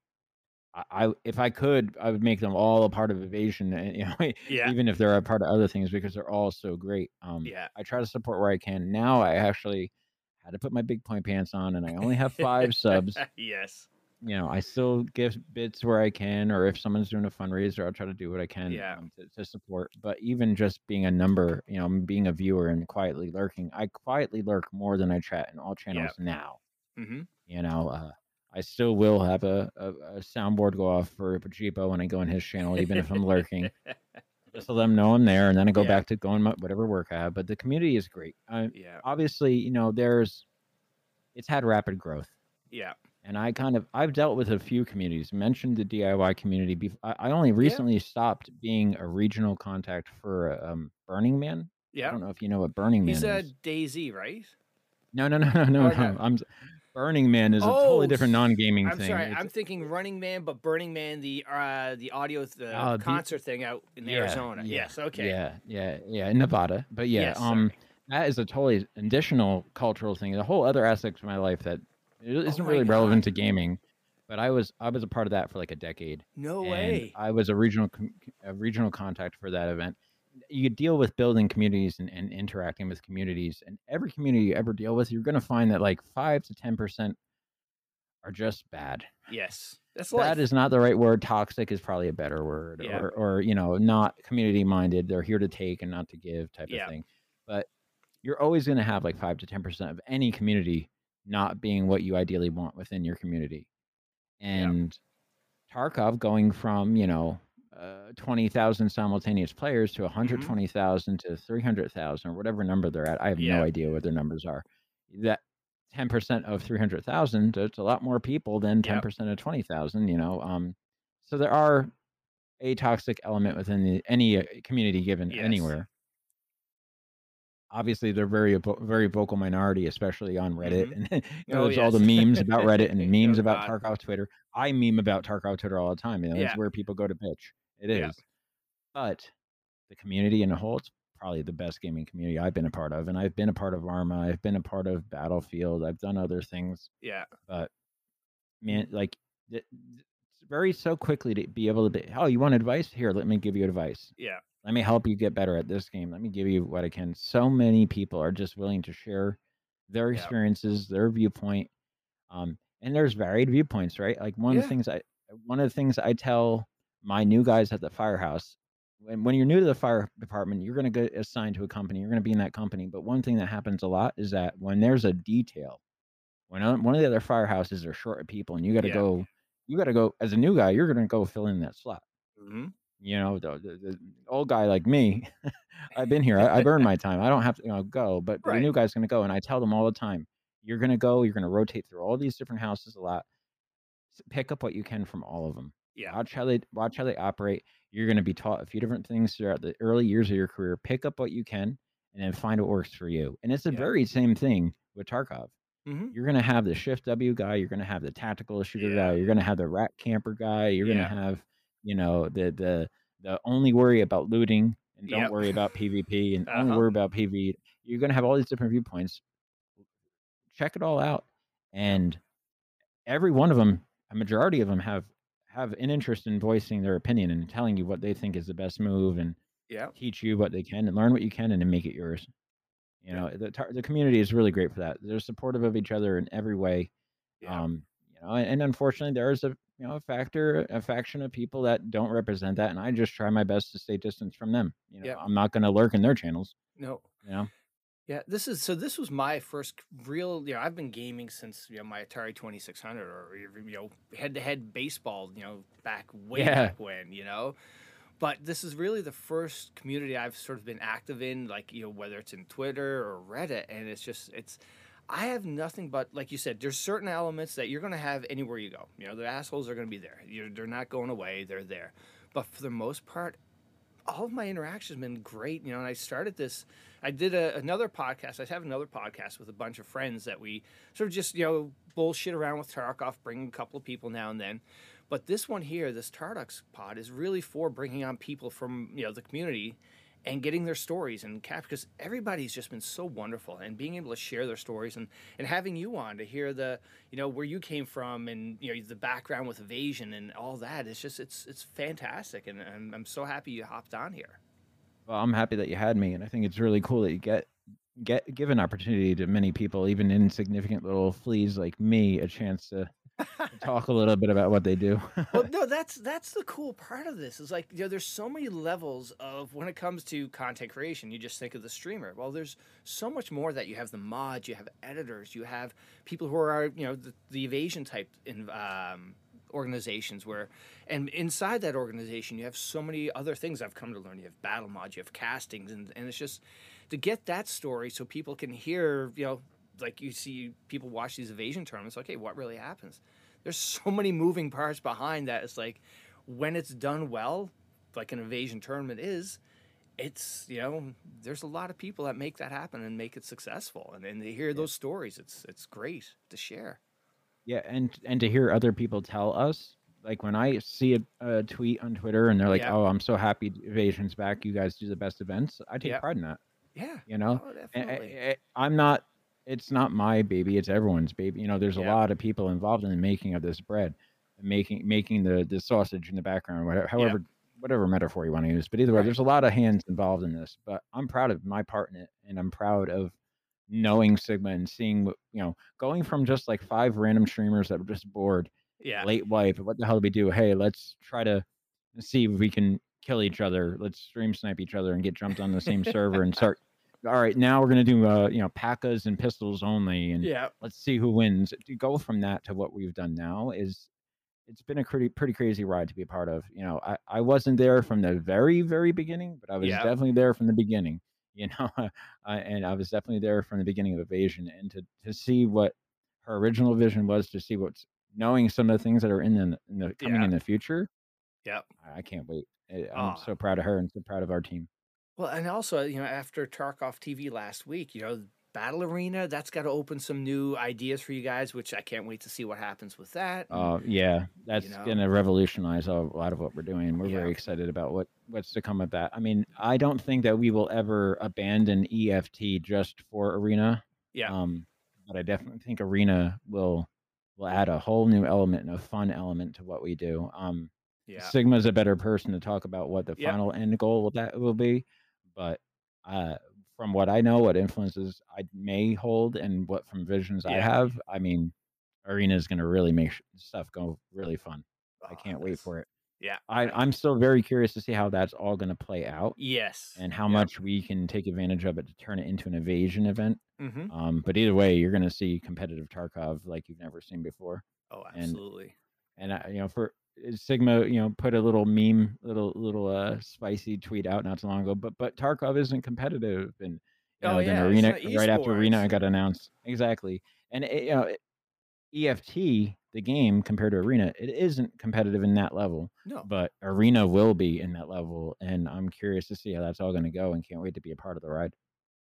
I, if I could, I would make them all a part of Evasion, and you know, Yeah. even if they're a part of other things because they're all so great. Um, Yeah. I try to support where I can. Now I actually had to put my big point pants on, and I only have five subs. yes. You know, I still give bits where I can, or if someone's doing a fundraiser, I'll try to do what I can Yeah. um, to, to support. But even just being a number, you know, being a viewer and quietly lurking, I quietly lurk more than I chat in all channels now. Mm-hmm. You know, uh, I still will have a, a, a soundboard go off for Pajipo when I go on his channel, even if I'm lurking, just to let them know I'm there, and then I go Yeah. back to going my, whatever work I have. But the community is great. I, yeah. obviously, you know, there's it's had rapid growth, Yeah. and I kind of I've dealt with a few communities. Mentioned the DIY community. Bef- I, I only recently stopped being a regional contact for um, Burning Man. Yeah. I don't know if you know what Burning Man is. He's a. Daisy, right? No, no, no, no, no, Oh, no. I'm Burning Man is a Oh, totally different non-gaming I'm thing. sorry. It's- I'm thinking Running Man, but Burning Man, the uh, the audio, the Oh, the- concert thing out in Yeah, Arizona. yeah, yes. Okay. Yeah, yeah, yeah, in Nevada. But yeah, Yes, um, that is a totally additional cultural thing. The whole other aspect of my life that it isn't Oh really relevant to gaming. But I was I was a part of that for like a decade. No and way. I was a regional a regional contact for that event. You deal with building communities and, and interacting with communities, and every community you ever deal with, you're going to find that like five to ten percent are just bad. Yes. That's life. that is not the right word. Toxic is probably a better word, Yeah. or or you know, not community minded. They're here to take and not to give type Yeah. of thing. But you're always going to have like five to ten percent of any community not being what you ideally want within your community. And Tarkov going from you know uh, twenty thousand simultaneous players to one hundred twenty thousand to three hundred thousand or whatever number they're at. I have Yeah. no idea what their numbers are. That ten percent of three hundred thousand, it's a lot more people than ten Yep. percent of twenty thousand. You know, um, so there are a toxic element within the, any uh, community given Yes. anywhere. Obviously, they're very very vocal minority, especially on Reddit, and you know, Oh, there's all the memes about Reddit and memes Oh, about God. Tarkov Twitter. I meme about Tarkov Twitter all the time. You know, Yeah. it's where people go to bitch. It is, Yeah. but the community in a whole, it's probably the best gaming community I've been a part of, and I've been a part of Arma. I've been a part of Battlefield. I've done other things Yeah. but man, like it's very so quickly to be able to be, oh, you want advice? Here, let me give you advice. Yeah. Let me help you get better at this game. Let me give you what I can. So many people are just willing to share their Yeah. experiences, their viewpoint. Um, and there's varied viewpoints, right? Like one of the things I one of the things I tell my new guys at the firehouse when when you're new to the fire department, you're going to get assigned to a company. You're going to be in that company. But one thing that happens a lot is that when there's a detail, when one of the other firehouses are short of people, and you got to Yeah. go, you got to go as a new guy. You're going to go fill in that slot. hmm You know, the, the, the old guy like me, I've been here. I, I've earned my time. I don't have to you know, go, but the new guy's going to go. And I tell them all the time, you're going to go. You're going to rotate through all these different houses a lot. Pick up what you can from all of them. Yeah. Watch how they watch how they operate. You're going to be taught a few different things throughout the early years of your career. Pick up what you can, and then find what works for you. And it's the Yeah. very same thing with Tarkov. hmm You're going to have the shift W guy. You're going to have the tactical shooter Yeah. guy. You're going to have the rat camper guy. You're going to have, you know, the the the only worry about looting and don't Yep. worry about PvP and only Uh-huh. worry about PV. You're going to have all these different viewpoints. Check it all out, and every one of them, a majority of them have have an interest in voicing their opinion and telling you what they think is the best move and Yeah. teach you what they can and learn what you can and then make it yours. You Yeah. know, the tar- the community is really great for that. They're supportive of each other in every way. Yeah. Um, you know, and, and unfortunately, there is a you know a factor, a faction of people that don't represent that, and I just try my best to stay distance from them. You know, Yeah. I'm not going to lurk in their channels. no. You know, Yeah, this is so. This was my first real. You know, I've been gaming since you know my Atari Twenty Six Hundred or you know head to head baseball. You know, back way Yeah. back when. You know, but this is really the first community I've sort of been active in. Like you know, whether it's in Twitter or Reddit, and it's just it's. I have nothing but like you said. There's certain elements that you're going to have anywhere you go. You know, the assholes are going to be there. You're, they're not going away. They're there. But for the most part, all of my interactions have been great. You know, and I started this. I did a, another podcast. I have another podcast with a bunch of friends that we sort of just you know bullshit around with Tarkov, bring a couple of people now and then. But this one here, this Tarducks pod, is really for bringing on people from you know the community and getting their stories and cap because everybody's just been so wonderful and being able to share their stories and and having you on to hear the you know where you came from and you know the background with evasion and all that. It's just it's it's fantastic and I'm, I'm so happy you hopped on here. Well, I'm happy that you had me, and I think it's really cool that you get get give an opportunity to many people, even insignificant little fleas like me, a chance to talk a little bit about what they do. well, no, that's that's the cool part of this. Is like you know, there's so many levels of when it comes to content creation. You just think of the streamer. Well, there's so much more that you have the mods, you have editors, you have people who are you know the, the evasion type in, um, organizations where, and inside that organization, you have so many other things I've come to learn. You have battle mods, you have castings, and and it's just to get that story so people can hear you know like you see people watch these evasion tournaments okay what really happens there's so many moving parts behind that. It's like when it's done well, like an evasion tournament is, it's you know there's a lot of people that make that happen and make it successful, and then they hear those stories. It's it's great to share. Yeah, and and to hear other people tell us, like when I see a, a tweet on Twitter and they're like, Yeah. "Oh, I'm so happy Evasion's back. You guys do the best events." I take Yeah. pride in that. Yeah, You know, oh, definitely. I, am not. It's not my baby. It's everyone's baby. You know, there's a Yeah. lot of people involved in the making of this bread, making making the the sausage in the background, whatever, however, whatever metaphor you want to use. But either way, Right. there's a lot of hands involved in this. But I'm proud of my part in it, and I'm proud of knowing Sigma and seeing what you know, going from just like five random streamers that were just bored Yeah. late wipe. What the hell do we do? Hey, let's try to see if we can kill each other. Let's stream snipe each other and get jumped on the same server and start. All right, now we're gonna do uh, you know PACAs and pistols only, and Yeah. let's see who wins. To go from that to what we've done now is it's been a pretty pretty crazy ride to be a part of. You know, I, I wasn't there from the very very beginning, but I was Yeah. definitely there from the beginning. You know, uh, and I was definitely there from the beginning of Evasion, and to to see what her original vision was, to see what's knowing some of the things that are in the, in the coming Yeah. in the future. Yep. I- can't wait. I'm Oh. so proud of her and so proud of our team. Well, and also, you know, after Tarkov TV last week, you know, Battle Arena, that's got to open some new ideas for you guys, which I can't wait to see what happens with that. and- Uh, yeah, that's know? gonna revolutionize a lot of what we're doing. We're Yeah. very excited about what what's to come of that. I mean, I don't think that we will ever abandon EFT just for Arena. yeah. Um, but I definitely think Arena will will add a whole new element and a fun element to what we do. Um, yeah. Sigma's a better person to talk about what the final end goal will that will be, but uh, from what I know, what influences I may hold, and what from visions I have, I mean, Arena is going to really make stuff go really fun. I Oh, can't wait for it. Yeah. I, I- I'm still very curious to see how that's all going to play out Yes. and how Yep. much we can take advantage of it to turn it into an evasion event. Mhm. Um, but either way, you're going to see competitive Tarkov like you've never seen before. Oh, absolutely. And I, you know, for Uh, Sigma, you know, put a little meme, little little uh spicy tweet out not too long ago. But but Tarkov isn't competitive, and you Oh, know, yeah, then Arena right after Arena, got announced exactly. And it, you know, eh, EFT the game compared to Arena, it isn't competitive in that level, No. but Arena will be in that level, and I'm curious to see how that's all going to go, and can't wait to be a part of the ride.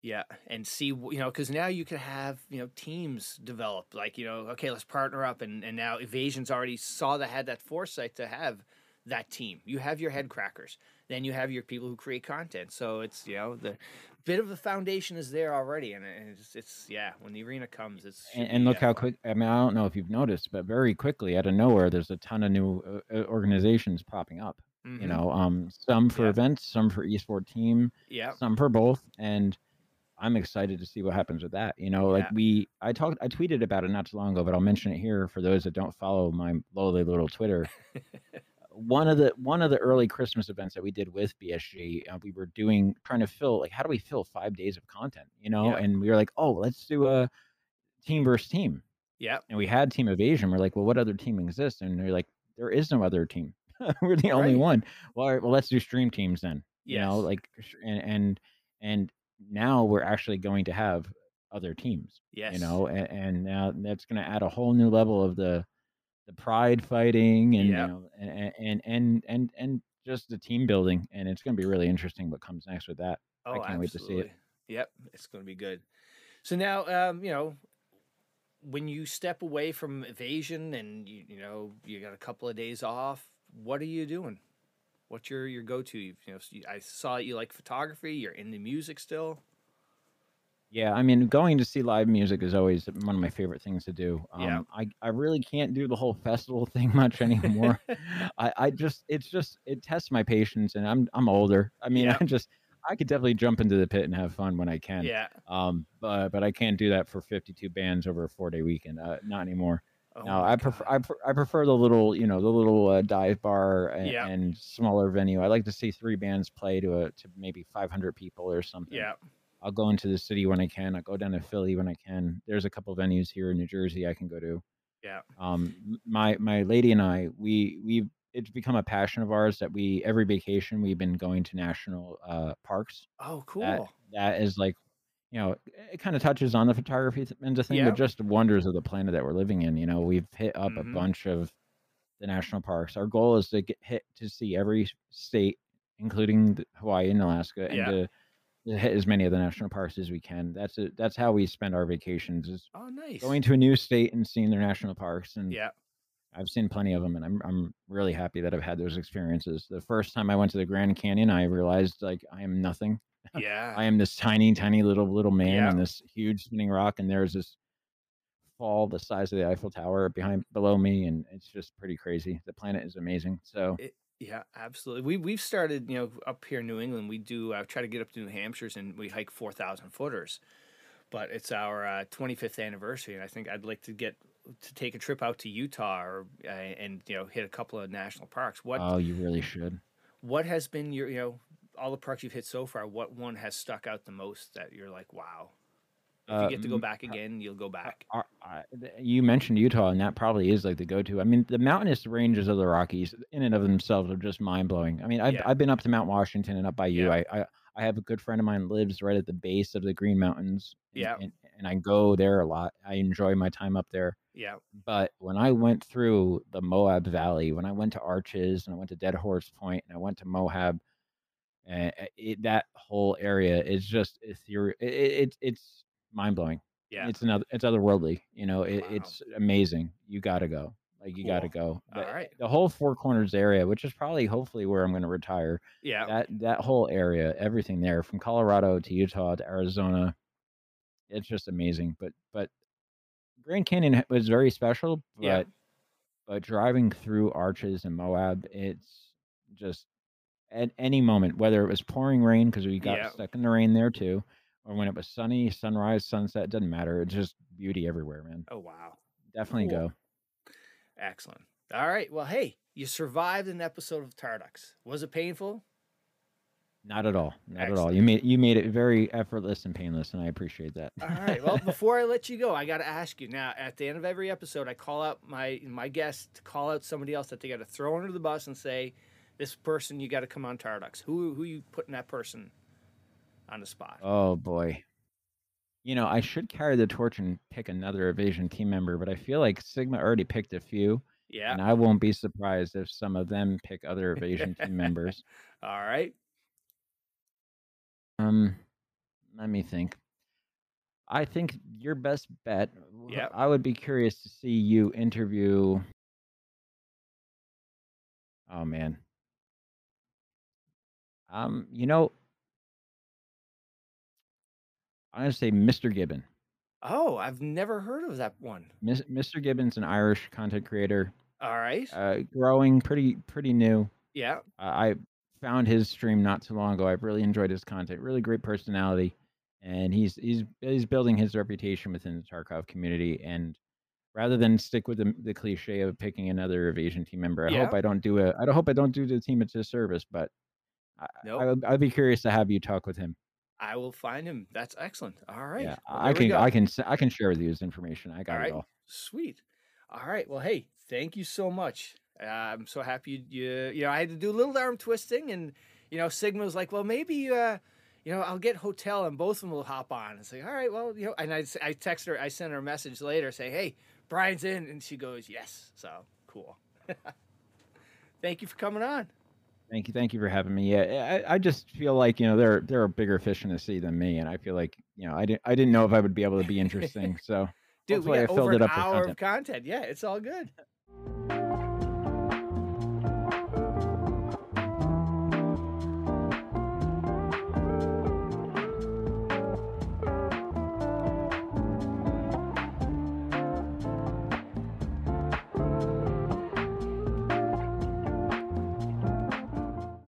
Yeah, and see, you know, because now you can have, you know, teams develop. Like, you know, okay, let's partner up, and and now Evasion's already saw that had that foresight to have that team. You have your head crackers, then you have your people who create content. So it's you know the bit of the foundation is there already, and it's, it's yeah. When the arena comes, it's And, and look uh, how quick. I mean, I don't know if you've noticed, but very quickly, out of nowhere, there's a ton of new uh, uh, organizations popping up. You Mhm. know, um, some for Yeah. events, some for esport team, yeah, some for both, and I'm excited to see what happens with that. You know, like we, I talked, I tweeted about it not too long ago, but I'll mention it here for those that don't follow my lowly little Twitter. one of the one of the early Christmas events that we did with BSG, uh, we were doing trying to fill like how do we fill five days of content, you know? Yeah. And we were like, oh, let's do a team versus team, yeah, and we had Team Evasion. We're like, well, what other team exists? And they're like, there is no other team. we're the only one. Well, all right, well, let's do stream teams then. You know, like and and and now we're actually going to have other teams. yes, You know, and, and now that's going to add a whole new level of the the pride fighting and Yep. you know and and and and and just the team building and it's going to be really interesting what comes next with that Oh, can't wait to see it. absolutely. Yep, it's going to be good. So now, um, you know, when you step away from evasion and you, you know you got a couple of days off, what are you doing? What's your your go to? You know, I saw you like photography. You're into music still. yeah i mean going to see live music is always one of my favorite things to do um Yeah. i i really can't do the whole festival thing much anymore i i just it's just it tests my patience and i'm i'm older i mean Yeah. i just i could definitely jump into the pit and have fun when i can Yeah. um but but i can't do that for 52 bands over a four day weekend uh, not anymore Oh no, I prefer I, pre- I prefer the little you know the little uh, dive bar and, Yeah. and smaller venue. I like to see three bands play to a to maybe 500 people or something. Yeah. I'll go into the city when I can. I'll go down to Philly when I can. There's a couple venues here in New Jersey I can go to. Yeah. Um, my my lady and I we we it's become a passion of ours that we every vacation we've been going to national uh, parks. Oh, cool. That that is like you know it kind of touches on the photography th- end of thing, Yeah. but just the wonders of the planet that we're living in. You know, we've hit up Mhm. a bunch of the national parks. Our goal is to get hit to see every state, including Hawaii and Alaska, and Yeah. to, to hit as many of the national parks as we can. That's it. That's how we spend our vacations is oh, nice. going to a new state and seeing their national parks. And yeah. I've seen plenty of them, and I'm I'm really happy that I've had those experiences. The first time I went to the Grand Canyon, I realized like I am nothing. Yeah. I am this tiny, tiny little little man Yeah. on this huge spinning rock, and there's this fall the size of the Eiffel Tower behind below me, and it's just pretty crazy. The planet is amazing. So It, yeah, absolutely. We we've started, you know, up here in New England. We do uh, try to get up to New Hampshire's and we hike four thousand footers, but it's our uh, 25th anniversary, and I think I'd like to get to take a trip out to Utah or uh, and you know hit a couple of national parks. What Oh, you really should. what has been your you know all the parks you've hit so far? What one has stuck out the most that you're like, wow? If you Uh, get to go back again, you'll go back. I- you mentioned Utah, and that probably is like the go-to. I mean, the mountainous ranges of the Rockies, in and of themselves, are just mind-blowing. I mean, I've Yeah. I've been up to Mount Washington and up by you. Yeah. I, I I have a good friend of mine lives right at the base of the Green Mountains. and- Yeah. and, and I go there a lot. I enjoy my time up there. Yeah, But when I went through the Moab Valley, when I went to Arches and I went to Dead Horse Point and I went to Moab, uh, it, that whole area is just ethereal. It, it, it's it's mind blowing. yeah. It's another. It's otherworldly. You know, it, Wow. it's amazing. You got to go. Like you got to go. All The- The whole Four Corners area, which is probably hopefully where I'm going to retire. yeah, That that whole area, everything there, from Colorado to Utah to Arizona, it's just amazing. But but Grand Canyon was very special. But Yeah. but driving through Arches and Moab, it's just at any moment, whether it was pouring rain because we got Yeah. stuck in the rain there too, or when it was sunny, sunrise, sunset, doesn't matter. It's just beauty everywhere, man. Oh wow. Definitely Cool. go. Excellent. All right. Well, hey, you survived an episode of Tarducks. Was it painful? Not at all. Not at all. You made you made it very effortless and painless, and I appreciate that. All right. Well, before I let you go, I got to ask you now. At the end of every episode, I call out my my guest to call out somebody else that they got to throw under the bus and say, "This person, you got to come on Tarducks." Who who you putting that person on the spot? Oh boy. You know, I should carry the torch and pick another evasion team member, but I feel like Sigma already picked a few, Yeah. and I won't be surprised if some of them pick other evasion team members. All right. Um, let me think. I think your best bet. Yep. I would be curious to see you interview. Oh man. Um, you know, I'm gonna say Mr. Gibbon. Oh, I've never heard of that one. Mis- Mr. Gibbon's an Irish content creator, All right. uh, growing, pretty pretty new. yeah. Uh, I found his stream not too long ago. I've really enjoyed his content. Really great personality, and he's he's he's building his reputation within the Tarkov community. And rather than stick with the, the cliche of picking another evasion team member, I hope I don't do a I hope I don't do the team a disservice. But Nope. I would, I'd be curious to have you talk with him. I will find him. That's excellent. All right. Yeah, Well, I can. I can I can share with you his information. I got All it all. Sweet. All right. Well, hey, thank you so much. Uh, I'm so happy you, you, you know, I had to do a little arm twisting and, you know, Sigma was like, well, maybe, uh, you know, I'll get hotel and both of them will hop on. It's like, all right, well, you know, and I I text her, I sent her a message later saying, hey, Bryan's in. And she goes, yes. So cool. thank you for coming on. Thank you, thank you for having me. Yeah, I, I just feel like you know there there are bigger fish in the sea than me, and I feel like you know I didn't I didn't know if I would be able to be interesting. So Dude, we I got filled over it an hour content. of content. Yeah, it's all good.